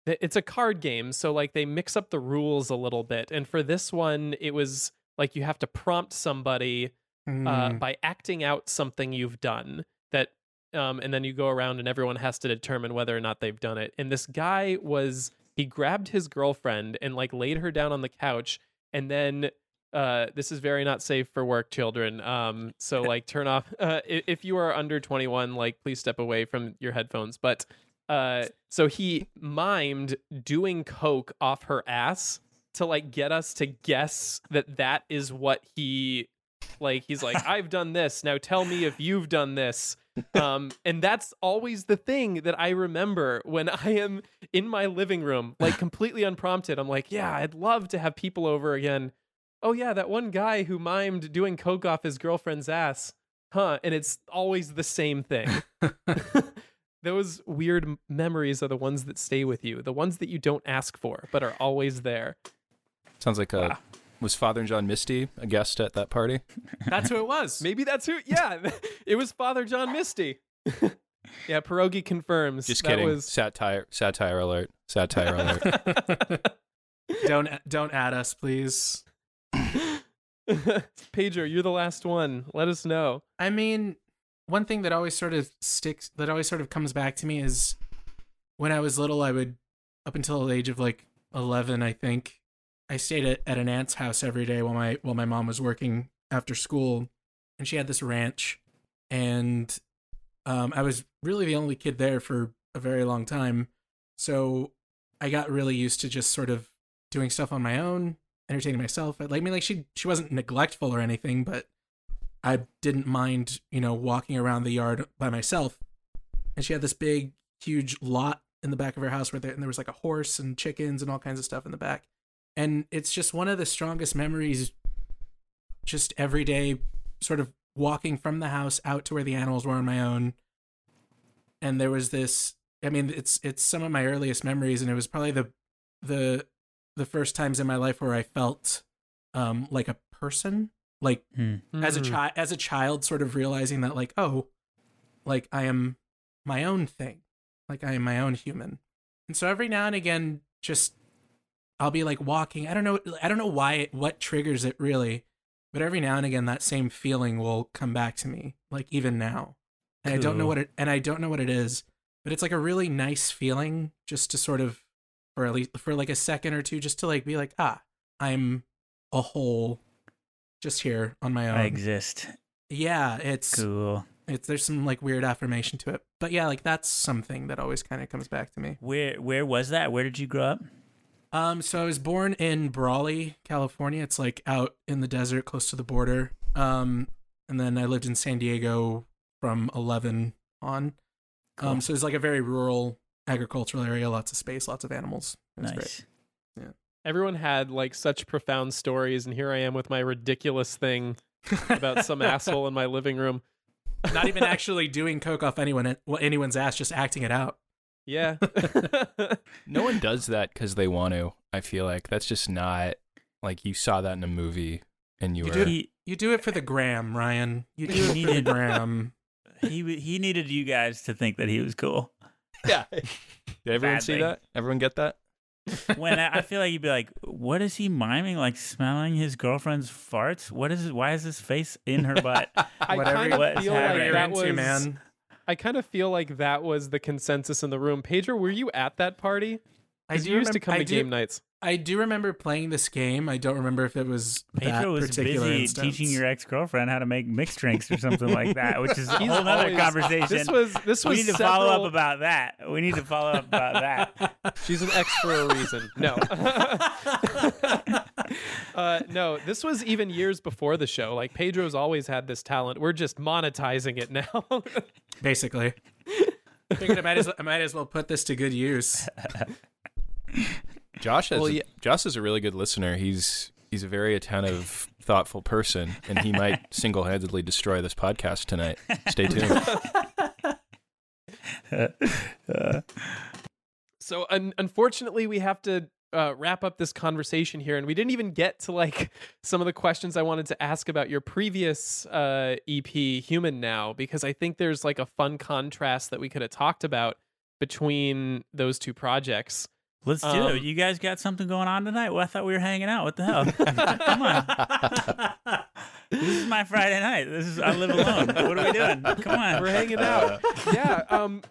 it's a card game, so like they mix up the rules a little bit. And for this one, it was like you have to prompt somebody uh, Mm. by acting out something you've done that um, and then you go around and everyone has to determine whether or not they've done it and this guy was he grabbed his girlfriend and like laid her down on the couch and then uh, this is very not safe for work children um, so like turn off uh, if you are under 21 like please step away from your headphones but uh, so he mimed doing coke off her ass to like get us to guess that that is what he like he's like i've done this. Now tell me if you've done this. Um and that's always the thing that i remember when i am in my living room like completely unprompted. I'm like yeah i'd love to have people over again. Oh yeah that one guy who mimed doing coke off his girlfriend's ass. Huh and it's always the same thing. Those weird memories are the ones that stay with you the ones that you don't ask for but are always there Sounds like uh, a was Father John Misty a guest at that party? That's who it was. Maybe that's who. Yeah, it was Father John Misty. yeah, pierogi confirms. Just that kidding. Was... Satire satire alert. Satire alert. don't don't add us, please. Pedro, you're the last one. Let us know. I mean, one thing that always sort of sticks, that always sort of comes back to me is when I was little, I would, up until the age of like 11, I think, I stayed at, at an aunt's house every day while my, while my mom was working after school. And she had this ranch. And um, I was really the only kid there for a very long time. So I got really used to just sort of doing stuff on my own, entertaining myself. Like, I mean, like she, she wasn't neglectful or anything, but I didn't mind, you know, walking around the yard by myself. And she had this big, huge lot in the back of her house where there, and there was like a horse and chickens and all kinds of stuff in the back. And it's just one of the strongest memories, just every day, sort of walking from the house out to where the animals were on my own. And there was this, I mean, it's it's some of my earliest memories, and it was probably the the the first times in my life where I felt um like a person, like Hmm. as a child as a child sort of realizing that like oh like i am my own thing like i am my own human and so every now and again just i'll be like walking i don't know i don't know why it, what triggers it really but every now and again that same feeling will come back to me like even now and i don't know what it and i don't know what it is but it's like a really nice feeling just to sort of for at least for like a second or two just to like be like ah i'm a whole just here on my own I exist. yeah, it's Cool. it's there's some like weird affirmation to it. But yeah, like that's something that always kind of comes back to me. Where where was that? Where did you grow up? Um so I was born in Brawley, California. It's like out in the desert close to the border. Um and then I lived in San Diego from 11 on. Cool. Um so it's like a very rural agricultural area, lots of space, lots of animals. It was nice. Everyone had like such profound stories, and here I am with my ridiculous thing about some asshole in my living room. Not even actually doing coke off anyone anyone's ass, just acting it out. Yeah. no one does that because they want to. I feel like that's just not like you saw that in a movie and you, You were. do, He you do it for the gram, Ryan. You do it for the gram. he he needed you guys to think that he was cool. yeah. Did everyone Bad see that? Everyone get that? when I, I feel like you'd be like, "What is he miming? Like smelling his girlfriend's farts? What is? Why is his face in her butt? I Whatever kind you- of feel like that into, was man. I kind of feel like that was the consensus in the room. Pedro, were you at that party? I do you used to come I to do- game nights. I do remember playing this game. I don't remember if it was that Pedro was particular busy instance. teaching your ex girlfriend how to make mixed drinks or something like that, which is a He's whole other conversation. This was this was. we was need to follow up about that. We need to follow up about that. She's an ex for a reason. No. uh, no, this was even years before the show. Like Pedro's always had this talent. We're just monetizing it now. Basically, figured I might as I might as well put this to good use. Josh has Well, yeah. Josh is a really good listener. He's he's a very attentive, thoughtful person, and he might single handedly destroy this podcast tonight. Stay tuned. so un- unfortunately, we have to uh, wrap up this conversation here, and we didn't even get to like some of the questions I wanted to ask about your previous uh, EP, Human Now, because I think there's like a fun contrast that we could have talked about between those two projects. Let's do Um, it. You guys got something going on tonight? Well, I thought we were hanging out. What the hell? Come on. this is my Friday night. This is I live alone. What are we doing? Come on. We're hanging out. yeah. Um,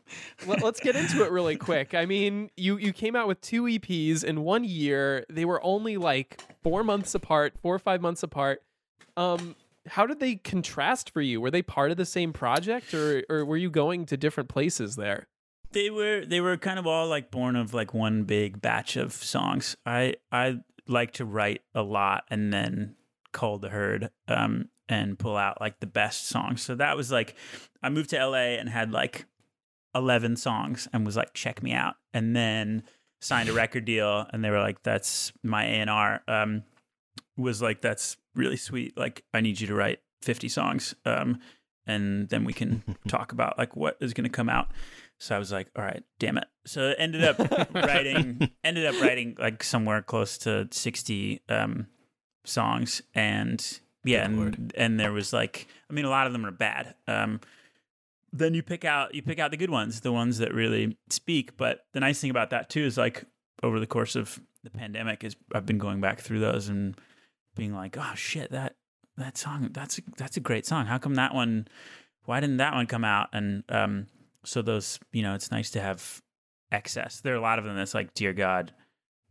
let, us get into it really quick. I mean, you you came out with two EPs in one year. They were only like four months apart, four or five months apart. Um, how did they contrast for you? Were they part of the same project, or or were you going to different places there? They were they were kind of all like born of like one big batch of songs. I I like to write a lot and then call the herd um and pull out like the best songs. So that was like I moved to LA and had like 11 songs and was like check me out and then signed a record deal and they were like that's my A&R um was like that's really sweet like I need you to write 50 songs um and then we can talk about like what is going to come out. So I was like, all right, damn it. So I ended up writing ended up writing like somewhere close to 60 um songs and yeah, and, and there was like I mean a lot of them are bad. Um then you pick out you pick out the good ones, the ones that really speak, but the nice thing about that too is like over the course of the pandemic is I've been going back through those and being like, "Oh shit, that that song that's a, that's a great song. How come that one why didn't that one come out?" And um so those, you know, it's nice to have excess. There are a lot of them that's like, "Dear God,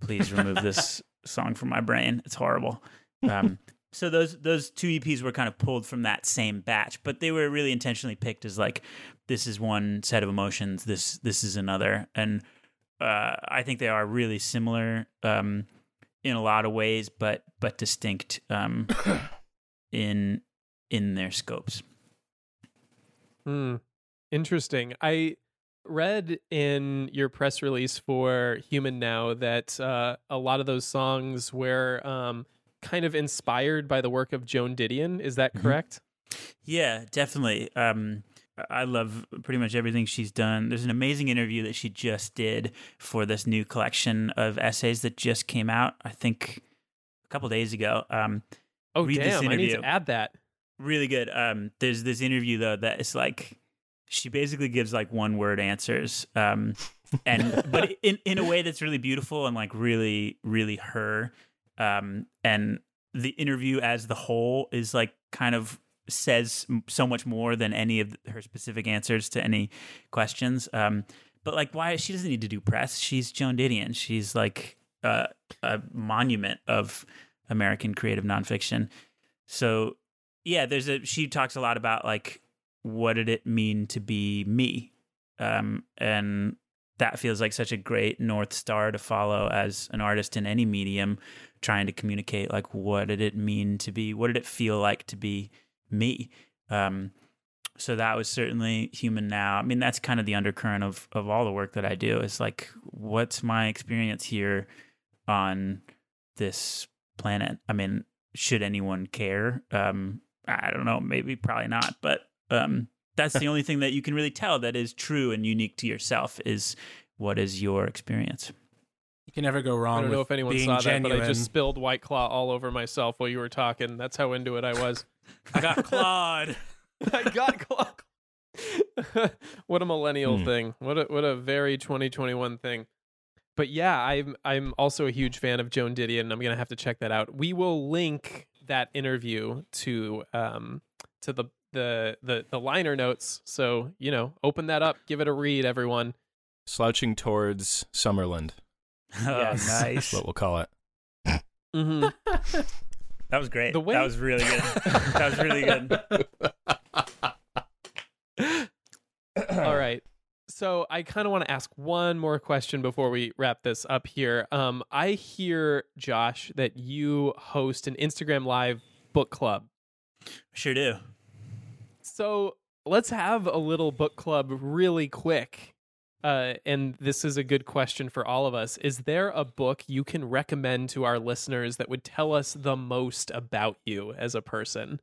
please remove this song from my brain. It's horrible." Um so those those two EPs were kind of pulled from that same batch, but they were really intentionally picked as like this is one set of emotions, this this is another, and uh, I think they are really similar um, in a lot of ways, but but distinct um, in in their scopes. Hmm. Interesting. I read in your press release for Human Now that uh, a lot of those songs were um, kind of inspired by the work of Joan Didion. Is that correct? Yeah, definitely. Um, I love pretty much everything she's done. There's an amazing interview that she just did for this new collection of essays that just came out. I think a couple days ago. Um, Oh, read this damn. I need to add that. really good. Um, there's this interview though that is like she basically gives like one word answers, um, and but in in a way that's really beautiful and like really really her. Um, and the interview as the whole is like kind of says so much more than any of her specific answers to any questions. Um, but like why she doesn't need to do press. She's Joan Didion. She's like uh, a monument of American creative nonfiction. So yeah, there's a she talks a lot about like what did it mean to be me, um, and that feels like such a great north star to follow as an artist in any medium, trying to communicate like what did it mean to be, what did it feel like to be me. Um, so that was certainly human now. I mean, that's kind of the undercurrent of of all the work that I do. Is like, what's my experience here on this planet? I mean, should anyone care? Um, I don't know. Maybe, probably not. But um, that's the only thing that you can really tell that is true and unique to yourself is what is your experience. You can never go wrong. I don't know if anyone saw genuine. that, but I just spilled White Claw all over myself while you were talking. That's how into it I was. I got clawed. I got claw. what a millennial Hmm. thing. What a what a very 2021 thing. But yeah, I'm I'm also a huge fan of Joan Didion. and I'm gonna have to check that out. We will link that interview to um to the the the the liner notes. So you know, open that up, give it a read, everyone. Slouching towards Summerland. Oh, Yes. That's nice. what we'll call it. Mm-hmm. That was great. The way- That was really good. that was really good. All right. So I kind of want to ask one more question before we wrap this up here. Um, I hear Josh that you host an Instagram live book club. Sure do. So let's have a little book club really quick. Uh, and this is a good question for all of us. Is there a book you can recommend to our listeners that would tell us the most about you as a person?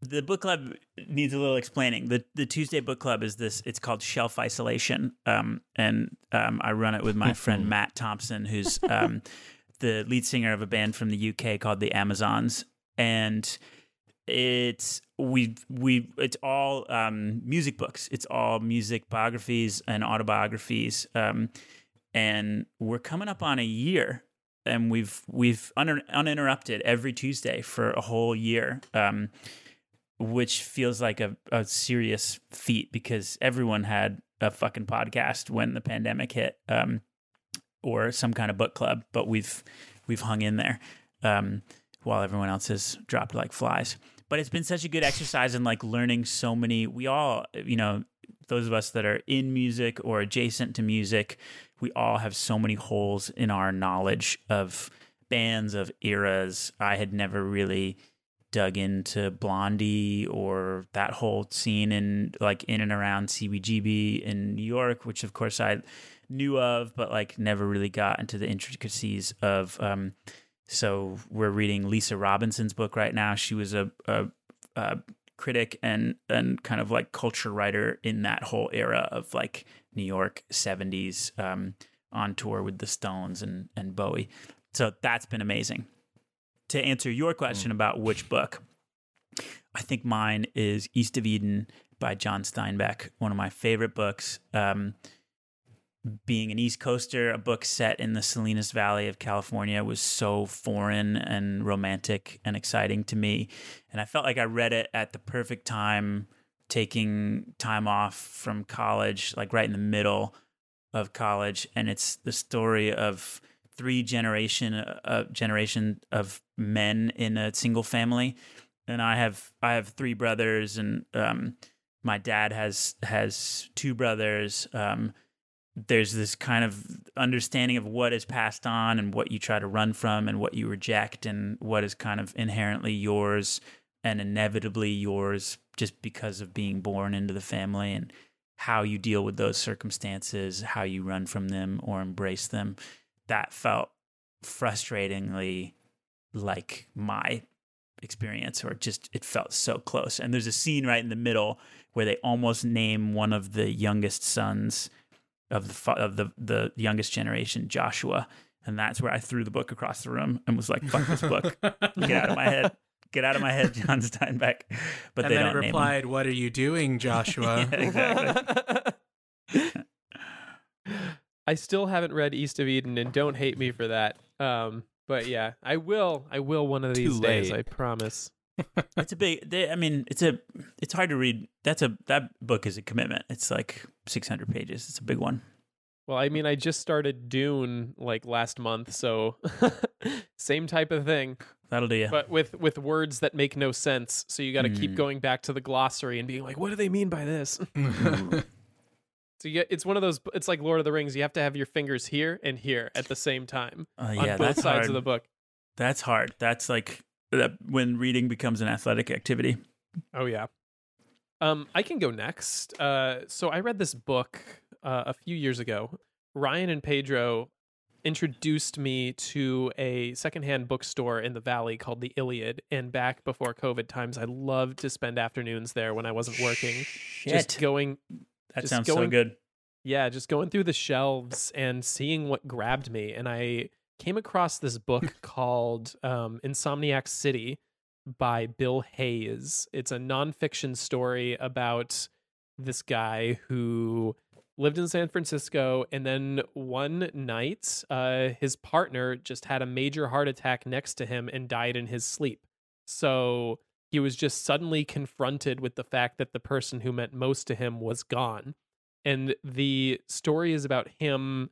The book club needs a little explaining. The the Tuesday book club is this. It's called Shelf Isolation, um, and um, I run it with my friend Matt Thompson, who's um, the lead singer of a band from the UK called the Amazons, and it's we we it's all um, music books. It's all music biographies and autobiographies, um, and we're coming up on a year, and we've we've un- uninterrupted every Tuesday for a whole year. Um, which feels like a, a serious feat because everyone had a fucking podcast when the pandemic hit um, or some kind of book club but we've we've hung in there um, while everyone else has dropped like flies but it's been such a good exercise in like learning so many we all you know those of us that are in music or adjacent to music we all have so many holes in our knowledge of bands of eras i had never really dug into Blondie or that whole scene in like in and around CBGB in New York, which of course I knew of, but like never really got into the intricacies of. Um, so we're reading Lisa Robinson's book right now. She was a, a, a critic and and kind of like culture writer in that whole era of like New York '70s, um, on tour with the Stones and and Bowie. So that's been amazing to answer your question about which book, I think mine is East of Eden by John Steinbeck, one of my favorite books. Um, being an East Coaster, a book set in the Salinas Valley of California was so foreign and romantic and exciting to me. And I felt like I read it at the perfect time, taking time off from college, like right in the middle of college. And it's the story of three generation uh, generation of men in a single family and i have i have three brothers and um my dad has has two brothers um there's this kind of understanding of what is passed on and what you try to run from and what you reject and what is kind of inherently yours and inevitably yours just because of being born into the family and how you deal with those circumstances how you run from them or embrace them. That felt frustratingly like my experience or just it felt so close. And there's a scene right in the middle where they almost name one of the youngest sons of the of the the youngest generation Joshua and that's where I threw the book across the room and was like fuck this book get out of my head get out of my head John Steinbeck but and they then don't it name him. replied, "What are you doing, Joshua?" Yeah, exactly I still haven't read East of Eden, and don't hate me for that. Um, but yeah, I will. I will one of these Too days. late. I promise. It's a big they, i mean it's a it's hard to read that's a that book is a commitment it's like 600 pages it's a big one Well, I mean, I just started Dune like last month, so same type of thing, that'll do you but with with words that make no sense. So you got to keep Mm. going back to the glossary and being like, "What do they mean by this?" so you it's one of those. It's like Lord of the Rings. You have to have your fingers here and here at the same time Uh, on both that's sides hard. of the book. that's hard that's like that when reading becomes an athletic activity Oh yeah. Um, I can go next. Uh, so I read this book uh, a few years ago. Ryan and Pedro introduced me to a secondhand bookstore in the valley called the Iliad. And back before COVID times, I loved to spend afternoons there when I wasn't working, just Shit. going. that just sounds so going- good Yeah, just going through the shelves and seeing what grabbed me. And I came across this book called um, Insomniac City by Bill Hayes. It's a nonfiction story about this guy who lived in San Francisco, and then one night, uh, his partner just had a major heart attack next to him and died in his sleep. So he was just suddenly confronted with the fact that the person who meant most to him was gone. And the story is about him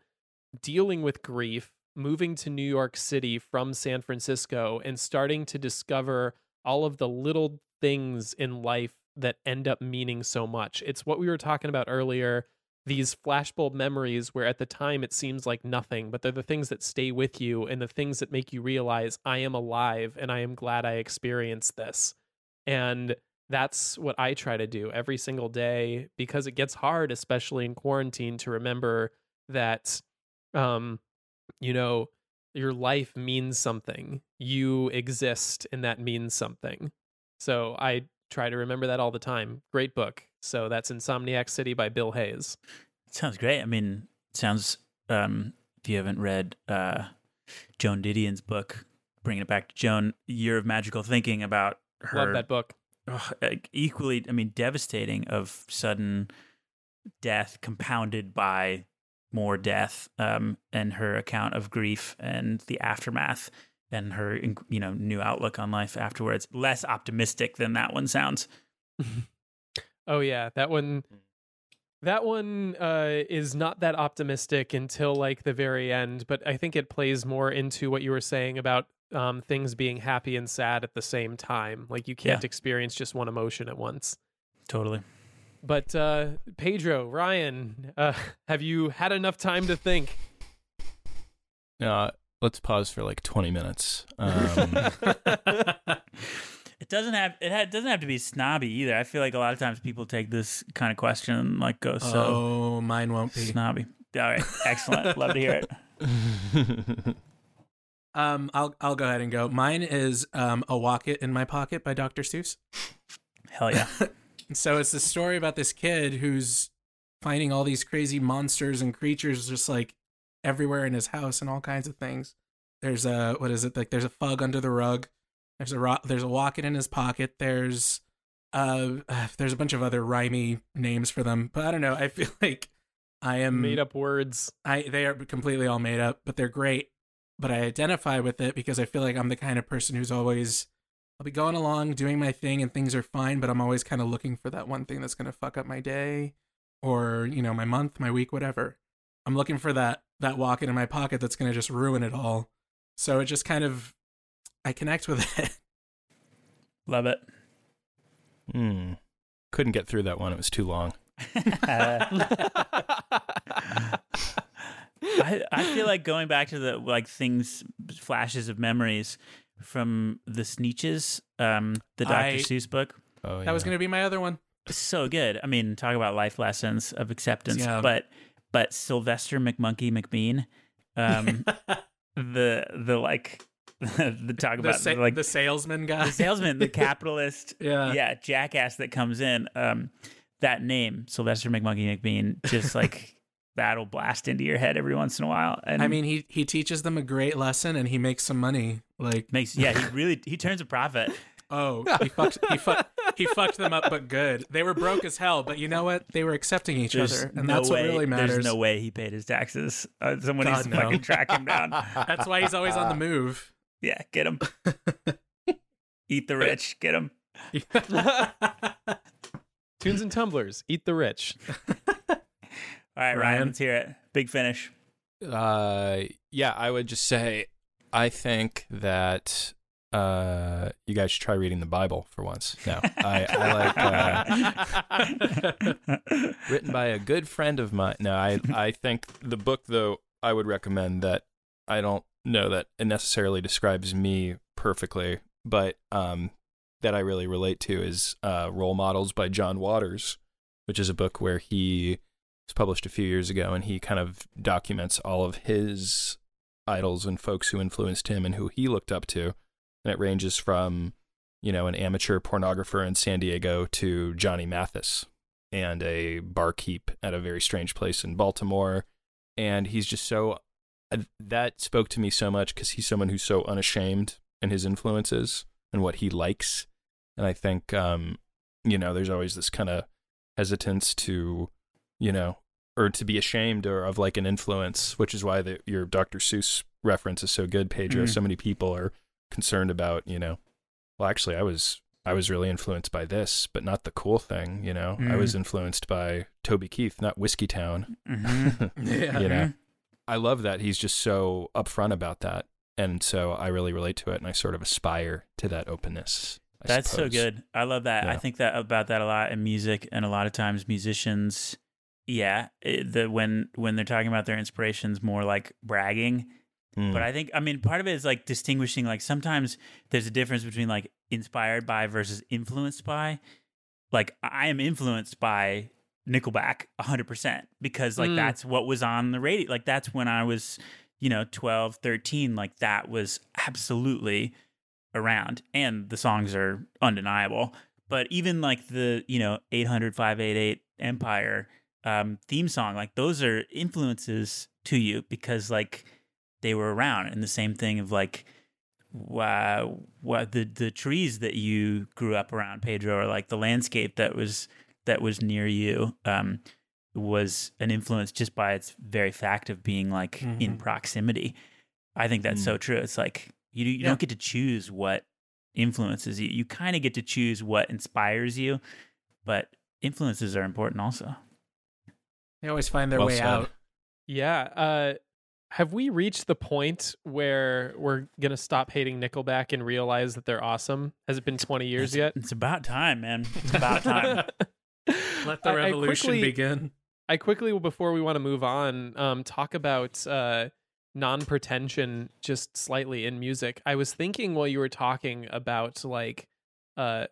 dealing with grief, moving to New York City from San Francisco, and starting to discover all of the little things in life that end up meaning so much. It's what we were talking about earlier these flashbulb memories where at the time it seems like nothing, but they're the things that stay with you and the things that make you realize I am alive and I am glad I experienced this. And that's what I try to do every single day because it gets hard, especially in quarantine, to remember that, um, you know, your life means something. You exist and that means something. So I try to remember that all the time. Great book. So that's Insomniac City by Bill Hayes. Sounds great. I mean, sounds um if you haven't read uh Joan Didion's book, bringing it back to Joan, Year of Magical Thinking about her Love that book. ugh, equally, I mean, devastating of sudden death compounded by more death, um, and her account of grief and the aftermath, and her you know new outlook on life afterwards. Less optimistic than that one sounds. Oh yeah, that one that one uh is not that optimistic until like the very end, but I think it plays more into what you were saying about um things being happy and sad at the same time. Like you can't Yeah. experience just one emotion at once. Totally. But uh Pedro, Ryan, uh have you had enough time to think? Uh, let's pause for like 20 minutes. Um, It doesn't have it, ha- it doesn't have to be snobby either. I feel like a lot of times people take this kind of question and like go so oh, mine won't be. snobby. All right, excellent. Love to hear it. Um, I'll I'll go ahead and go. Mine is um, a Wocket in My Pocket by Dr. Seuss. Hell yeah. So it's the story about this kid who's finding all these crazy monsters and creatures just like everywhere in his house and all kinds of things. There's a what is it like? There's a vug under the rug. There's a ro- there's a wocket in his pocket. There's uh there's a bunch of other rhymey names for them, but I don't know. I feel like I am Made up words. I they are completely all made up, but they're great. But I identify with it because I feel like I'm the kind of person who's always I'll be going along doing my thing and things are fine, but I'm always kind of looking for that one thing that's going to fuck up my day or, you know, my month, my week, whatever. I'm looking for that that wocket in my pocket that's going to just ruin it all. So it just kind of I connect with it. Love it. hmm. Couldn't get through that one. It was too long. I, I feel like going back to the like things flashes of memories from the Sneetches, um, the Dr. I- Seuss book. Oh, yeah. That was going to be my other one. So good. I mean, talk about life lessons of acceptance. Yeah. But but Sylvester McMonkey McBean, um, the the like the talk The, about sa- like the salesman guy. the salesman, the capitalist, Yeah. yeah, jackass that comes in. Um, that name, Sylvester McMonkey McBean, just like that'll blast into your head every once in a while. And I mean, he he teaches them a great lesson and he makes some money. Like makes yeah, he really he turns a profit. Oh, he fucked he fucked he fucked them up, but good. They were broke as hell, but you know what? They were accepting each There's other, and no that's way, what really matters. There's no way he paid his taxes. Uh, someone God, needs to no. fucking track him down. That's why he's always on the move. Yeah, get him. Eat the rich. Get him. Tunes and tumblers, eat the rich. All right, Ryan, Ryan? let's hear it. Big finish. Uh, yeah, I would just say I think that uh, you guys should try reading the Bible for once. No, I, I like uh, written by a good friend of mine. No, I I think the book though I would recommend that I don't know that it necessarily describes me perfectly, but um that I really relate to is uh Role Models by John Waters, which is a book where he was published a few years ago and he kind of documents all of his idols and folks who influenced him and who he looked up to. And it ranges from, you know, an amateur pornographer in San Diego to Johnny Mathis and a barkeep at a very strange place in Baltimore. And he's just so, that spoke to me so much because he's someone who's so unashamed in his influences and what he likes. And I think, um, you know, there's always this kind of hesitance to, you know, or to be ashamed or of like an influence, which is why the, your Dr. Seuss reference is so good, Pedro. Mm. So many people are concerned about, you know, well, actually, I was I was really influenced by this, but not the cool thing. You know, I Mm. was influenced by Toby Keith, not Whiskeytown. Mhm. Yeah. you know, Mhm. I love that he's just so upfront about that, and so I really relate to it, and I sort of aspire to that openness. I That's so good. I love that. I think that about that a lot in music, and a lot of times musicians, yeah, it, the when when they're talking about their inspirations, more like bragging. Mm. But I think, I mean, part of it is like distinguishing. Like sometimes there's a difference between like inspired by versus influenced by. Like I am influenced by Nickelback 100% because like Mm. that's what was on the radio. Like that's when I was, you know, 12, 13. Like that was absolutely around. And the songs are undeniable. But even like the, you know, 800 588 Empire um, theme song, like those are influences to you because like they were around. And the same thing of like, wow, what the the trees that you grew up around, Pedro, or like the landscape that was that was near you, um, was an influence just by its very fact of being like in Mhm. proximity. I think that's so true. It's like you you Yeah. don't get to choose what influences you. You kind of get to choose what inspires you, but influences are important also. They always find their Well way said. out. Yeah. Uh, have we reached the point where we're gonna stop hating Nickelback and realize that they're awesome? Has it been 20 years It's- yet? It's about time, man. It's about time. Let the I- I revolution quickly- begin. I quickly, before we want to move on, um, talk about uh, non pretension just slightly in music. I was thinking while you were talking about like uh,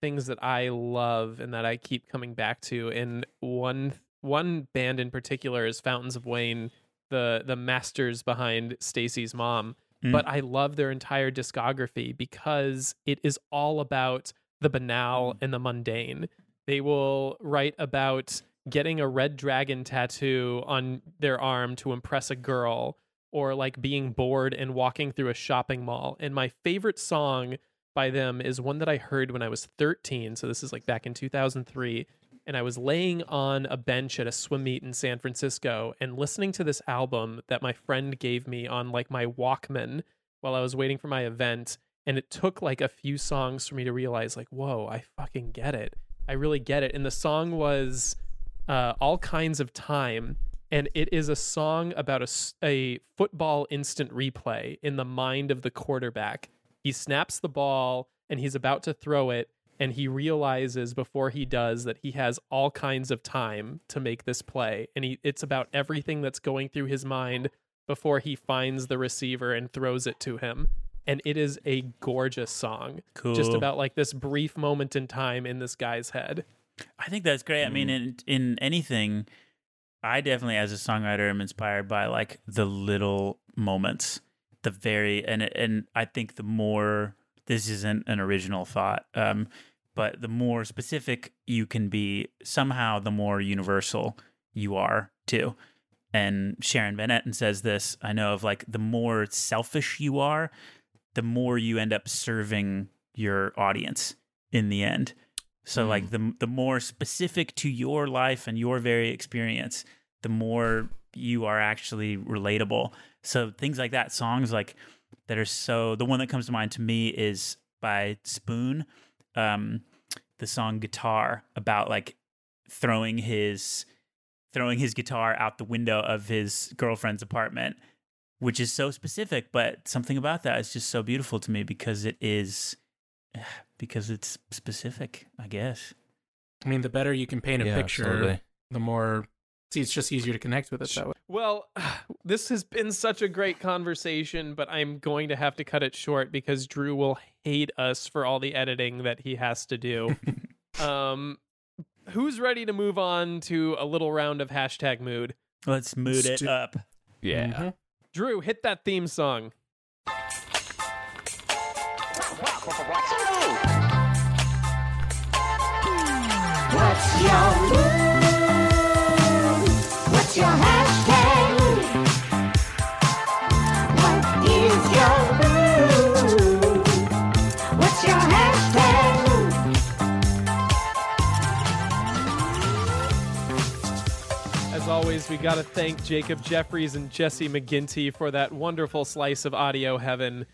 things that I love and that I keep coming back to. And one one band in particular is Fountains of Wayne, the the masters behind Stacy's mom. Mm. But I love their entire discography because it is all about the banal and the mundane. They will write about getting a red dragon tattoo on their arm to impress a girl or like being bored and walking through a shopping mall. And my favorite song by them is one that I heard when I was 13. So this is like back in 2003. And I was laying on a bench at a swim meet in San Francisco and listening to this album that my friend gave me on like my Walkman while I was waiting for my event. And it took like a few songs for me to realize, like, whoa, I fucking get it. I really get it. And the song was uh, All Kinds of Time. And it is a song about a, a football instant replay in the mind of the quarterback. He snaps the ball and he's about to throw it. And he realizes before he does that he has all kinds of time to make this play. And he, it's about everything that's going through his mind before he finds the receiver and throws it to him. And it is a gorgeous song. Just about like this brief moment in time in this guy's head. I think that's great. I mean, in in anything, I definitely, as a songwriter, am inspired by like the little moments, the very and and I think the more this isn't an original thought, um, but the more specific you can be, somehow the more universal you are too. And Sharon Van Etten says this. I know of like the more selfish you are, the more you end up serving your audience in the end. So like the the more specific to your life and your very experience, the more you are actually relatable. So things like that, songs like that are so the one that comes to mind to me is by Spoon, um, the song Guitar about like throwing his throwing his guitar out the window of his girlfriend's apartment, which is so specific, but something about that is just so beautiful to me because it is because it's specific, I guess. I mean, the better you can paint a Yeah, picture, absolutely. the more. See, it's just easier to connect with it that way. Well, this has been such a great conversation, but I'm going to have to cut it short because Drew will hate us for all the editing that he has to do. um, who's ready to move on to a little round of hashtag mood? Let's mood it up. Yeah. Mhm. Drew, hit that theme song. What's your mood? What's your hashtag? As always, we got to thank Jacob Jeffries and Jesse McGinty for that wonderful slice of audio heaven.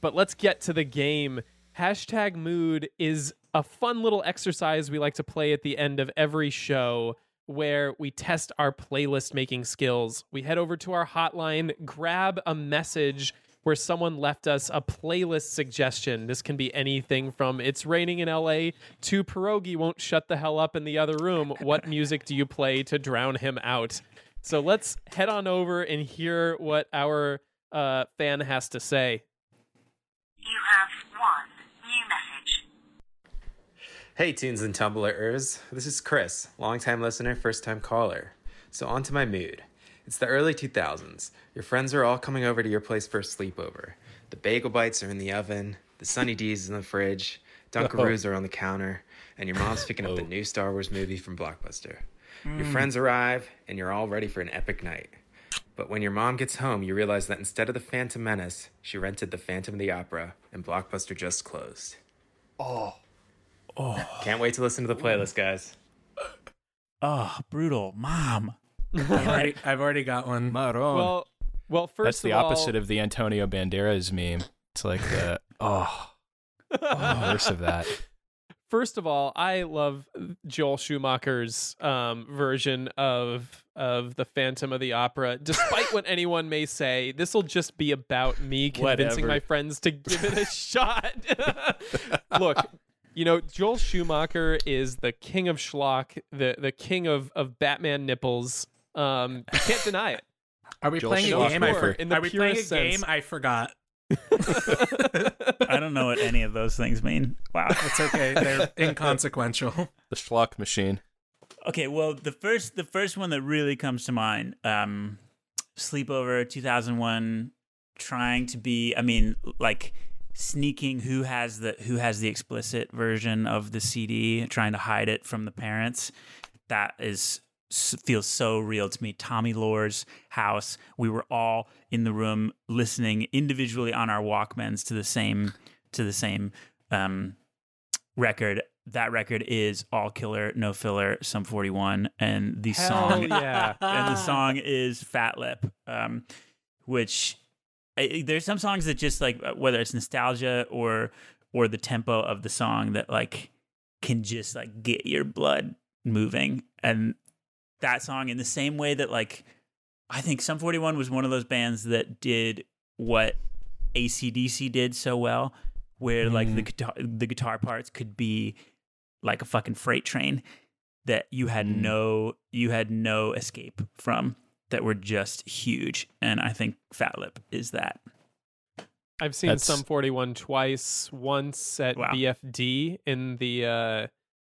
But let's get to the game. Hashtag mood is a fun little exercise we like to play at the end of every show where we test our playlist making skills. We head over to our hotline, grab a message where someone left us a playlist suggestion. This can be anything from It's Raining in LA to Pierogi Won't Shut the Hell Up in the Other Room. What music do you play to drown him out? So let's head on over and hear what our uh, fan has to say. You have one new message. Hey, Tunes and Tumblers. This is Chris, longtime listener, first time caller. So, on to my mood. It's the early 2000s. Your friends are all coming over to your place for a sleepover. The bagel bites are in the oven, the Sunny D's in the fridge, Dunkaroos are on the counter, and your mom's picking up the new Star Wars movie from Blockbuster. Your Mm. friends arrive, and you're all ready for an epic night. But when your mom gets home, you realize that instead of the Phantom Menace, she rented the Phantom of the Opera, and Blockbuster just closed. Oh. Oh. Can't wait to listen to the playlist, guys. Oh, brutal. Mom. I've already, I've already got one. Maron. Well, well, first That's the of all- opposite of the Antonio Banderas meme. It's like the oh, oh worse of that. First of all, I love Joel Schumacher's um, version of of the Phantom of the Opera. Despite what anyone may say, this will just be about me convincing Whatever. my friends to give it a shot. Look, you know, Joel Schumacher is the king of schlock, the the king of of Batman nipples. Um, you can't deny it. Are we Joel playing a game? I for- In the Are we playing a sense. game? I forgot. I don't know what any of those things mean. Wow. It's okay. They're inconsequential. The schlock machine. Okay, well, the first the first one that really comes to mind, um, Sleepover 2001, trying to be, I mean, like sneaking who has the who has the explicit version of the CD, trying to hide it from the parents. That is feels so real to me. Tommy Lore's house. We were all in the room listening individually on our Walkmans to the same to the same um, record. That record is all killer, no filler, Sum 41, and the Hell song, yeah. and the song is Fat Lip, um, which I, there's some songs that just like uh, whether it's nostalgia or or the tempo of the song that like can just like get your blood moving, and that song in the same way that like I think Sum 41 was one of those bands that did what ACDC did so well, where like the guitar the guitar parts could be like a fucking freight train that you had no you had no escape from that were just huge. And I think Fat Lip is that. I've seen That's- Sum 41 twice. Once at Wow. BFD in the uh,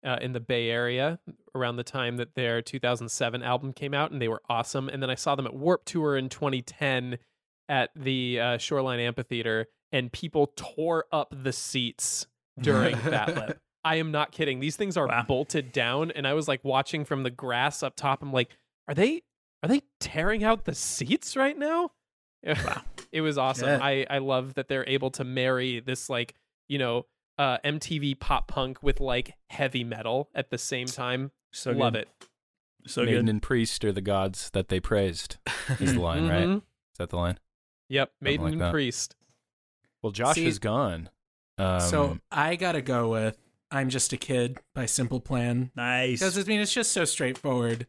uh, in the Bay Area around the time that their 2007 album came out, and they were awesome. And then I saw them at Warped Tour in 2010 at the uh, Shoreline Amphitheater, and people tore up the seats during Fat Lip. I am not kidding. These things are bolted down, and I was like watching from the grass up top. I'm like, are they are they tearing out the seats right now? it was awesome. Yeah. I I love that they're able to marry this like you know uh, MTV pop punk with like heavy metal at the same time. So love good. it. So Maiden good. and priest are the gods that they praised. Is the line right? Mhm. Is that the line? Yep, Something Maiden like and that. Priest. Well, Josh See- is gone. Um, so I gotta go with "I'm Just a Kid" by Simple Plan. Nice. Because I mean, it's just so straightforward.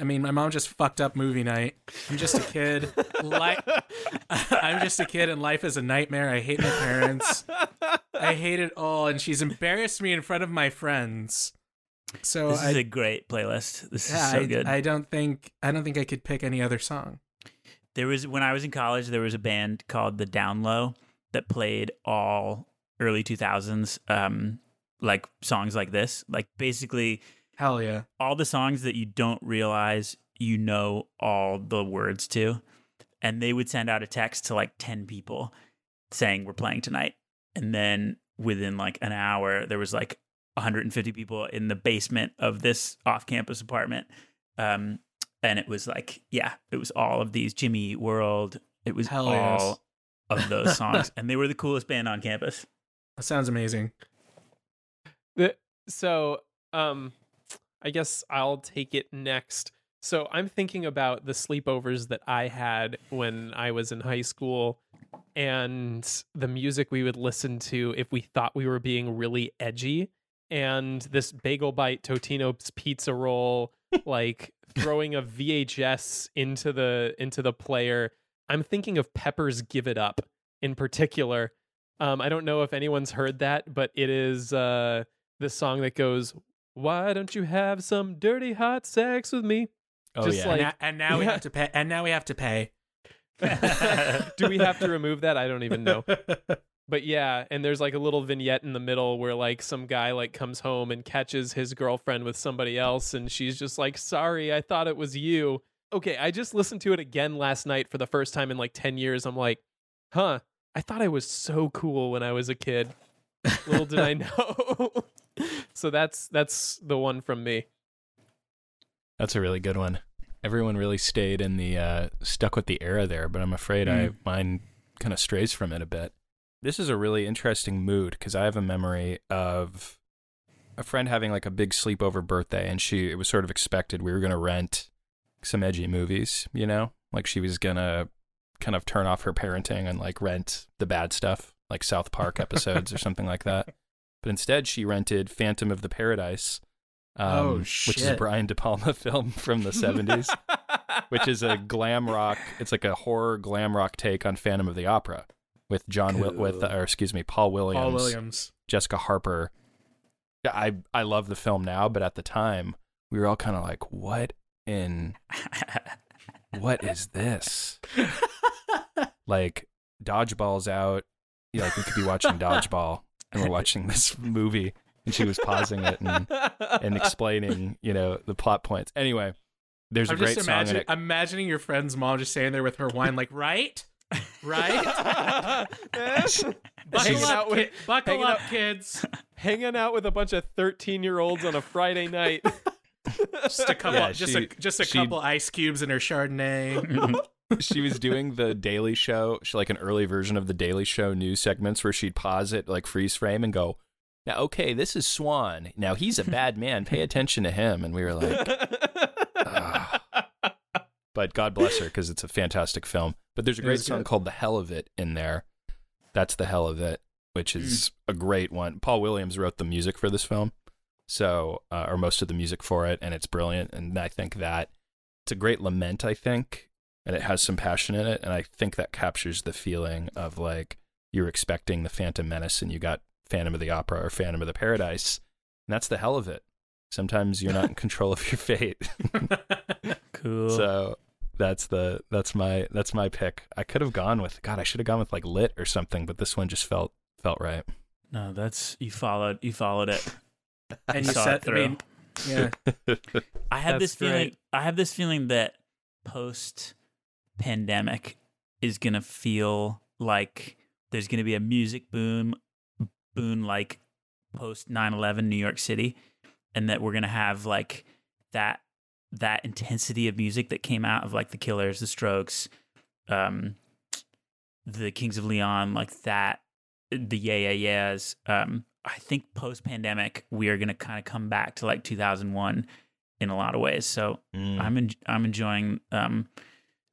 I mean, my mom just fucked up movie night. I'm just a kid. Li- I'm just a kid, and life is a nightmare. I hate my parents. I hate it all, and she's embarrassed me in front of my friends. So this I, is a great playlist. This yeah, is so I, good. I don't think I don't think I could pick any other song. There was when I was in college, there was a band called the Down Low that played all early 2000s um like songs like this. Like basically Hell yeah. all the songs that you don't realize you know all the words to. And they would send out a text to like 10 people saying we're playing tonight. And then within like an hour there was like 150 people in the basement of this off-campus apartment. Um and it was like yeah, it was all of these Jimmy World. It was Hell all yes. of those songs and they were the coolest band on campus. That sounds amazing. The, so, um, I guess I'll take it next. So I'm thinking about the sleepovers that I had when I was in high school and the music we would listen to if we thought we were being really edgy. And this bagel bite Totino's pizza roll, like throwing a VHS into the into the player. I'm thinking of Pepper's Give It Up in particular. Um, I don't know if anyone's heard that, but it is uh, the song that goes, "Why don't you have some dirty hot sex with me?" Oh, Just yeah. like and, now, and now we Yeah. have to pay. And now we have to pay. Do we have to remove that? I don't even know. But yeah, and there's like a little vignette in the middle where like some guy like comes home and catches his girlfriend with somebody else and she's just like, "Sorry, I thought it was you." Okay, I just listened to it again last night for the first time in like 10 years. I'm like, "Huh, I thought I was so cool when I was a kid." Little did I know. so that's that's the one from me. That's a really good one. Everyone really stayed in the uh, stuck with the era there, but I'm afraid I Mm. mine kind of strays from it a bit. This is a really interesting mood because I have a memory of a friend having like a big sleepover birthday, and she it was sort of expected we were gonna rent some edgy movies, you know, like she was gonna kind of turn off her parenting and like rent the bad stuff, like South Park episodes or something like that. But instead, she rented Phantom of the Paradise, um, Oh, which is a. Brian De Palma film from the 70s, which is a glam rock. It's like a horror glam rock take on Phantom of the Opera with John Wi- with or excuse me, Paul Williams, Paul Williams. Jessica Harper. I I love the film now, but at the time we were all kind of like, what in what is this? like dodgeball's out. Yeah, like we could be watching dodgeball and we're watching this movie and she was pausing it and and explaining, you know, the plot points. Anyway, there's I'm a great just song in it. imagining your friend's mom just standing there with her wine, like, right, right. buckle up, out with- ki- buckle hanging up, kids. Hanging out with a bunch of 13 year olds on a Friday night. Just a couple, Yeah, just a just a she- couple ice cubes in her Chardonnay. she was doing the Daily Show, she like an early version of the Daily Show news segments where she'd pause it, like freeze frame, and go, "Now, okay, this is Swan. Now he's a bad man. Pay attention to him." And we were like, "Ah." but God bless her because it's a fantastic film. But there's a great song good. called "The Hell of It" in there. That's the hell of it, which is Mm. a great one. Paul Williams wrote the music for this film, so uh, or most of the music for it, and it's brilliant. And I think that it's a great lament. I think, and it has some passion in it, and I think that captures the feeling of like you're expecting the Phantom Menace, and you got Phantom of the Opera or Phantom of the Paradise, and that's the hell of it. Sometimes you're not in control of your fate. Cool. So that's the that's my that's my pick. I could have gone with God. I should have gone with like lit or something, but this one just felt felt right. no, that's you followed you followed it. and you saw said, it I through. mean, yeah. I have That's this feeling. great. I have this feeling that post pandemic is gonna feel like there's gonna be a music boom, boom like post 9/11 New York City, and that we're gonna have like that that intensity of music that came out of like the Killers, the Strokes, um, the Kings of Leon, like that, the Yeah Yeah Yeahs. Um, I think post pandemic we are gonna kind of come back to like 2001 in a lot of ways. So Mm. I'm en- I'm enjoying um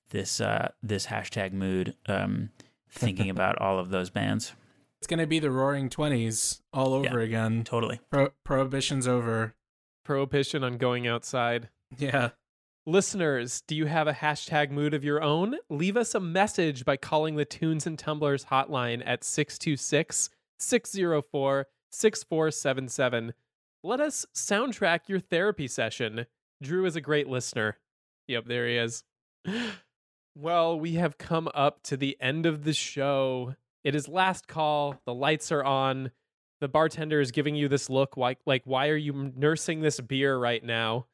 this uh this hashtag mood um thinking about all of those bands. It's gonna be the Roaring Twenties all over again. Totally. Pro- prohibition's over. Prohibition on going outside. Yeah. Listeners, do you have a hashtag mood of your own? Leave us a message by calling the Tunes and Tumblers hotline at 626 604 6477. Let us soundtrack your therapy session. Drew is a great listener. Yep, there he is. Well, we have come up to the end of the show. It is last call. The lights are on. The bartender is giving you this look like, like why are you nursing this beer right now?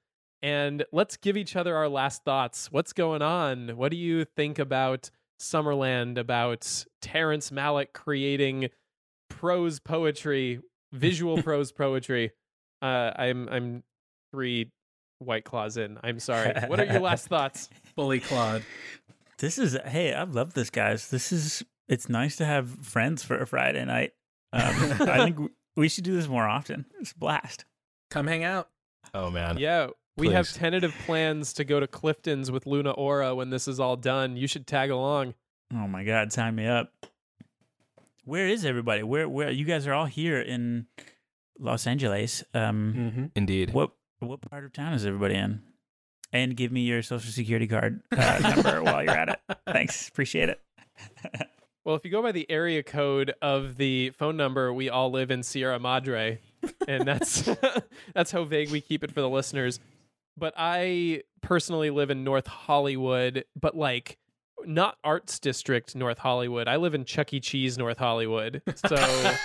and let's give each other our last thoughts. What's going on? What do you think about Summerland, about Terrence Malick creating prose poetry, visual prose poetry? Uh, I'm I'm three white claws in. I'm sorry. What are your last thoughts? Fully clawed. This is hey, I love this guys. This is it's nice to have friends for a Friday night. Um, I think we should do this more often. It's a blast. Come hang out. Oh man. Yeah, we have tentative plans to go to Clifton's with Luna Aura when this is all done. You should tag along. Oh my God, sign me up. Where is everybody? Where where you guys are all here in Los Angeles? Um, Mm-hmm. Indeed. what what part of town is everybody in? And give me your social security card uh, number while you're at it. Thanks, appreciate it. Well, if you go by the area code of the phone number, we all live in Sierra Madre, and that's that's how vague we keep it for the listeners. But I personally live in North Hollywood, but like not Arts District North Hollywood. I live in Chuck E. Cheese North Hollywood. So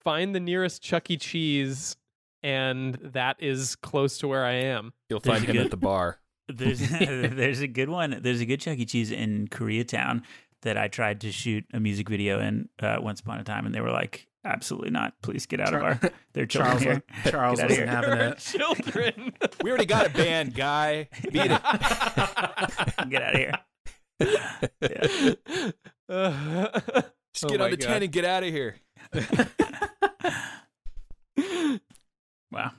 find the nearest Chuck E. Cheese, and that is close to where I am. You'll find him at the bar. There's there's a good one. There's a good Chuck E. Cheese in Koreatown that I tried to shoot a music video in uh, once upon a time, and they were like, "Absolutely not! Please get out of our their children Charles, here. Charles Get outta wasn't here. having it. Children. We already got a band, guy. Beat it. get out of here." Yeah. Just Oh get my on the God. ten and get out of here. Wow.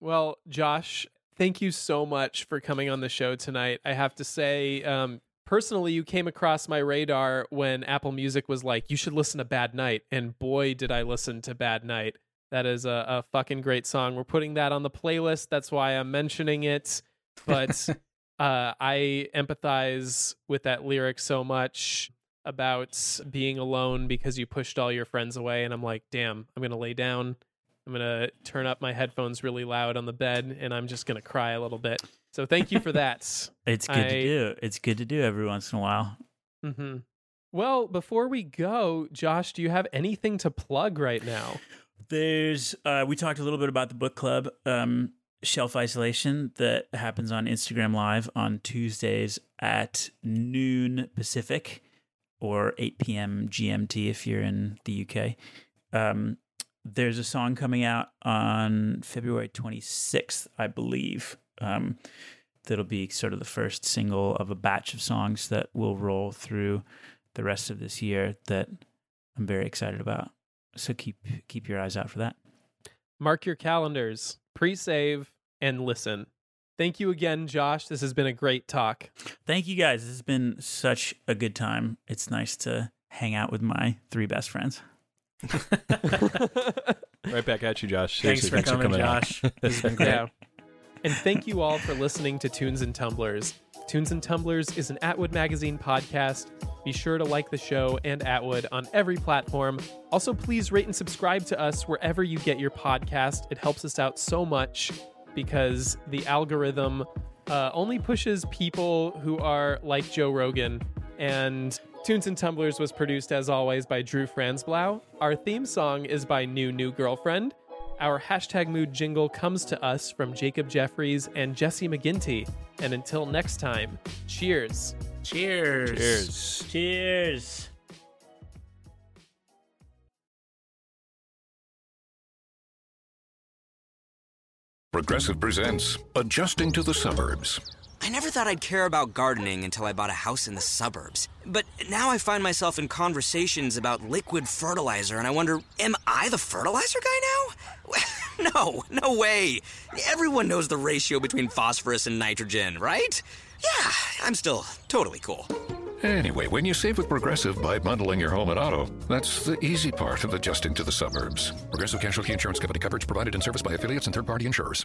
Well, Josh, thank you so much for coming on the show tonight. I have to say, um, personally, you came across my radar when Apple Music was like, you should listen to Bad Night. And boy, did I listen to Bad Night. That is a, a fucking great song. We're putting that on the playlist. That's why I'm mentioning it. But uh, I empathize with that lyric so much about being alone because you pushed all your friends away. And I'm like, damn, I'm going to lay down. I'm going to turn up my headphones really loud on the bed and I'm just going to cry a little bit. So thank you for that. It's good I- to do. It's good to do every once in a while. Mm-hmm. Well, before we go, Josh, do you have anything to plug right now? There's uh, we talked a little bit about the book club um, shelf isolation that happens on Instagram Live on Tuesdays at noon Pacific or 8 p.m. GMT if you're in the UK. Um, there's a song coming out on February 26th, I believe. Um, that'll be sort of the first single of a batch of songs that will roll through the rest of this year that I'm very excited about. So keep keep your eyes out for that. Mark your calendars, pre save, and listen. Thank you again, Josh. This has been a great talk. Thank you guys. This has been such a good time. It's nice to hang out with my three best friends. Right back at you, Josh. Thanks Seriously, for coming, out. Josh. This has been great. Yeah. And thank you all for listening to Tunes and Tumblers. Tunes and Tumblers is an Atwood Magazine podcast. Be sure to like the show and Atwood on every platform. Also, please rate and subscribe to us wherever you get your podcast. It helps us out so much because the algorithm uh, only pushes people who are like Joe Rogan. And Tunes and Tumblers was produced, as always, by Drew Franzblau. Our theme song is by New New Girlfriend. Our hashtag mood jingle comes to us from Jacob Jeffries and Jesse McGinty. And until next time, cheers. Cheers. Cheers. Cheers. Progressive presents Adjusting to the Suburbs. I never thought I'd care about gardening until I bought a house in the suburbs. But now I find myself in conversations about liquid fertilizer, and I wonder, am I the fertilizer guy now? no, no way. Everyone knows the ratio between phosphorus and nitrogen, right? Yeah, I'm still totally cool. Anyway, when you save with Progressive by bundling your home and auto, that's the easy part of adjusting to the suburbs. Progressive Casualty Insurance Company coverage provided and serviced by affiliates and third party insurers.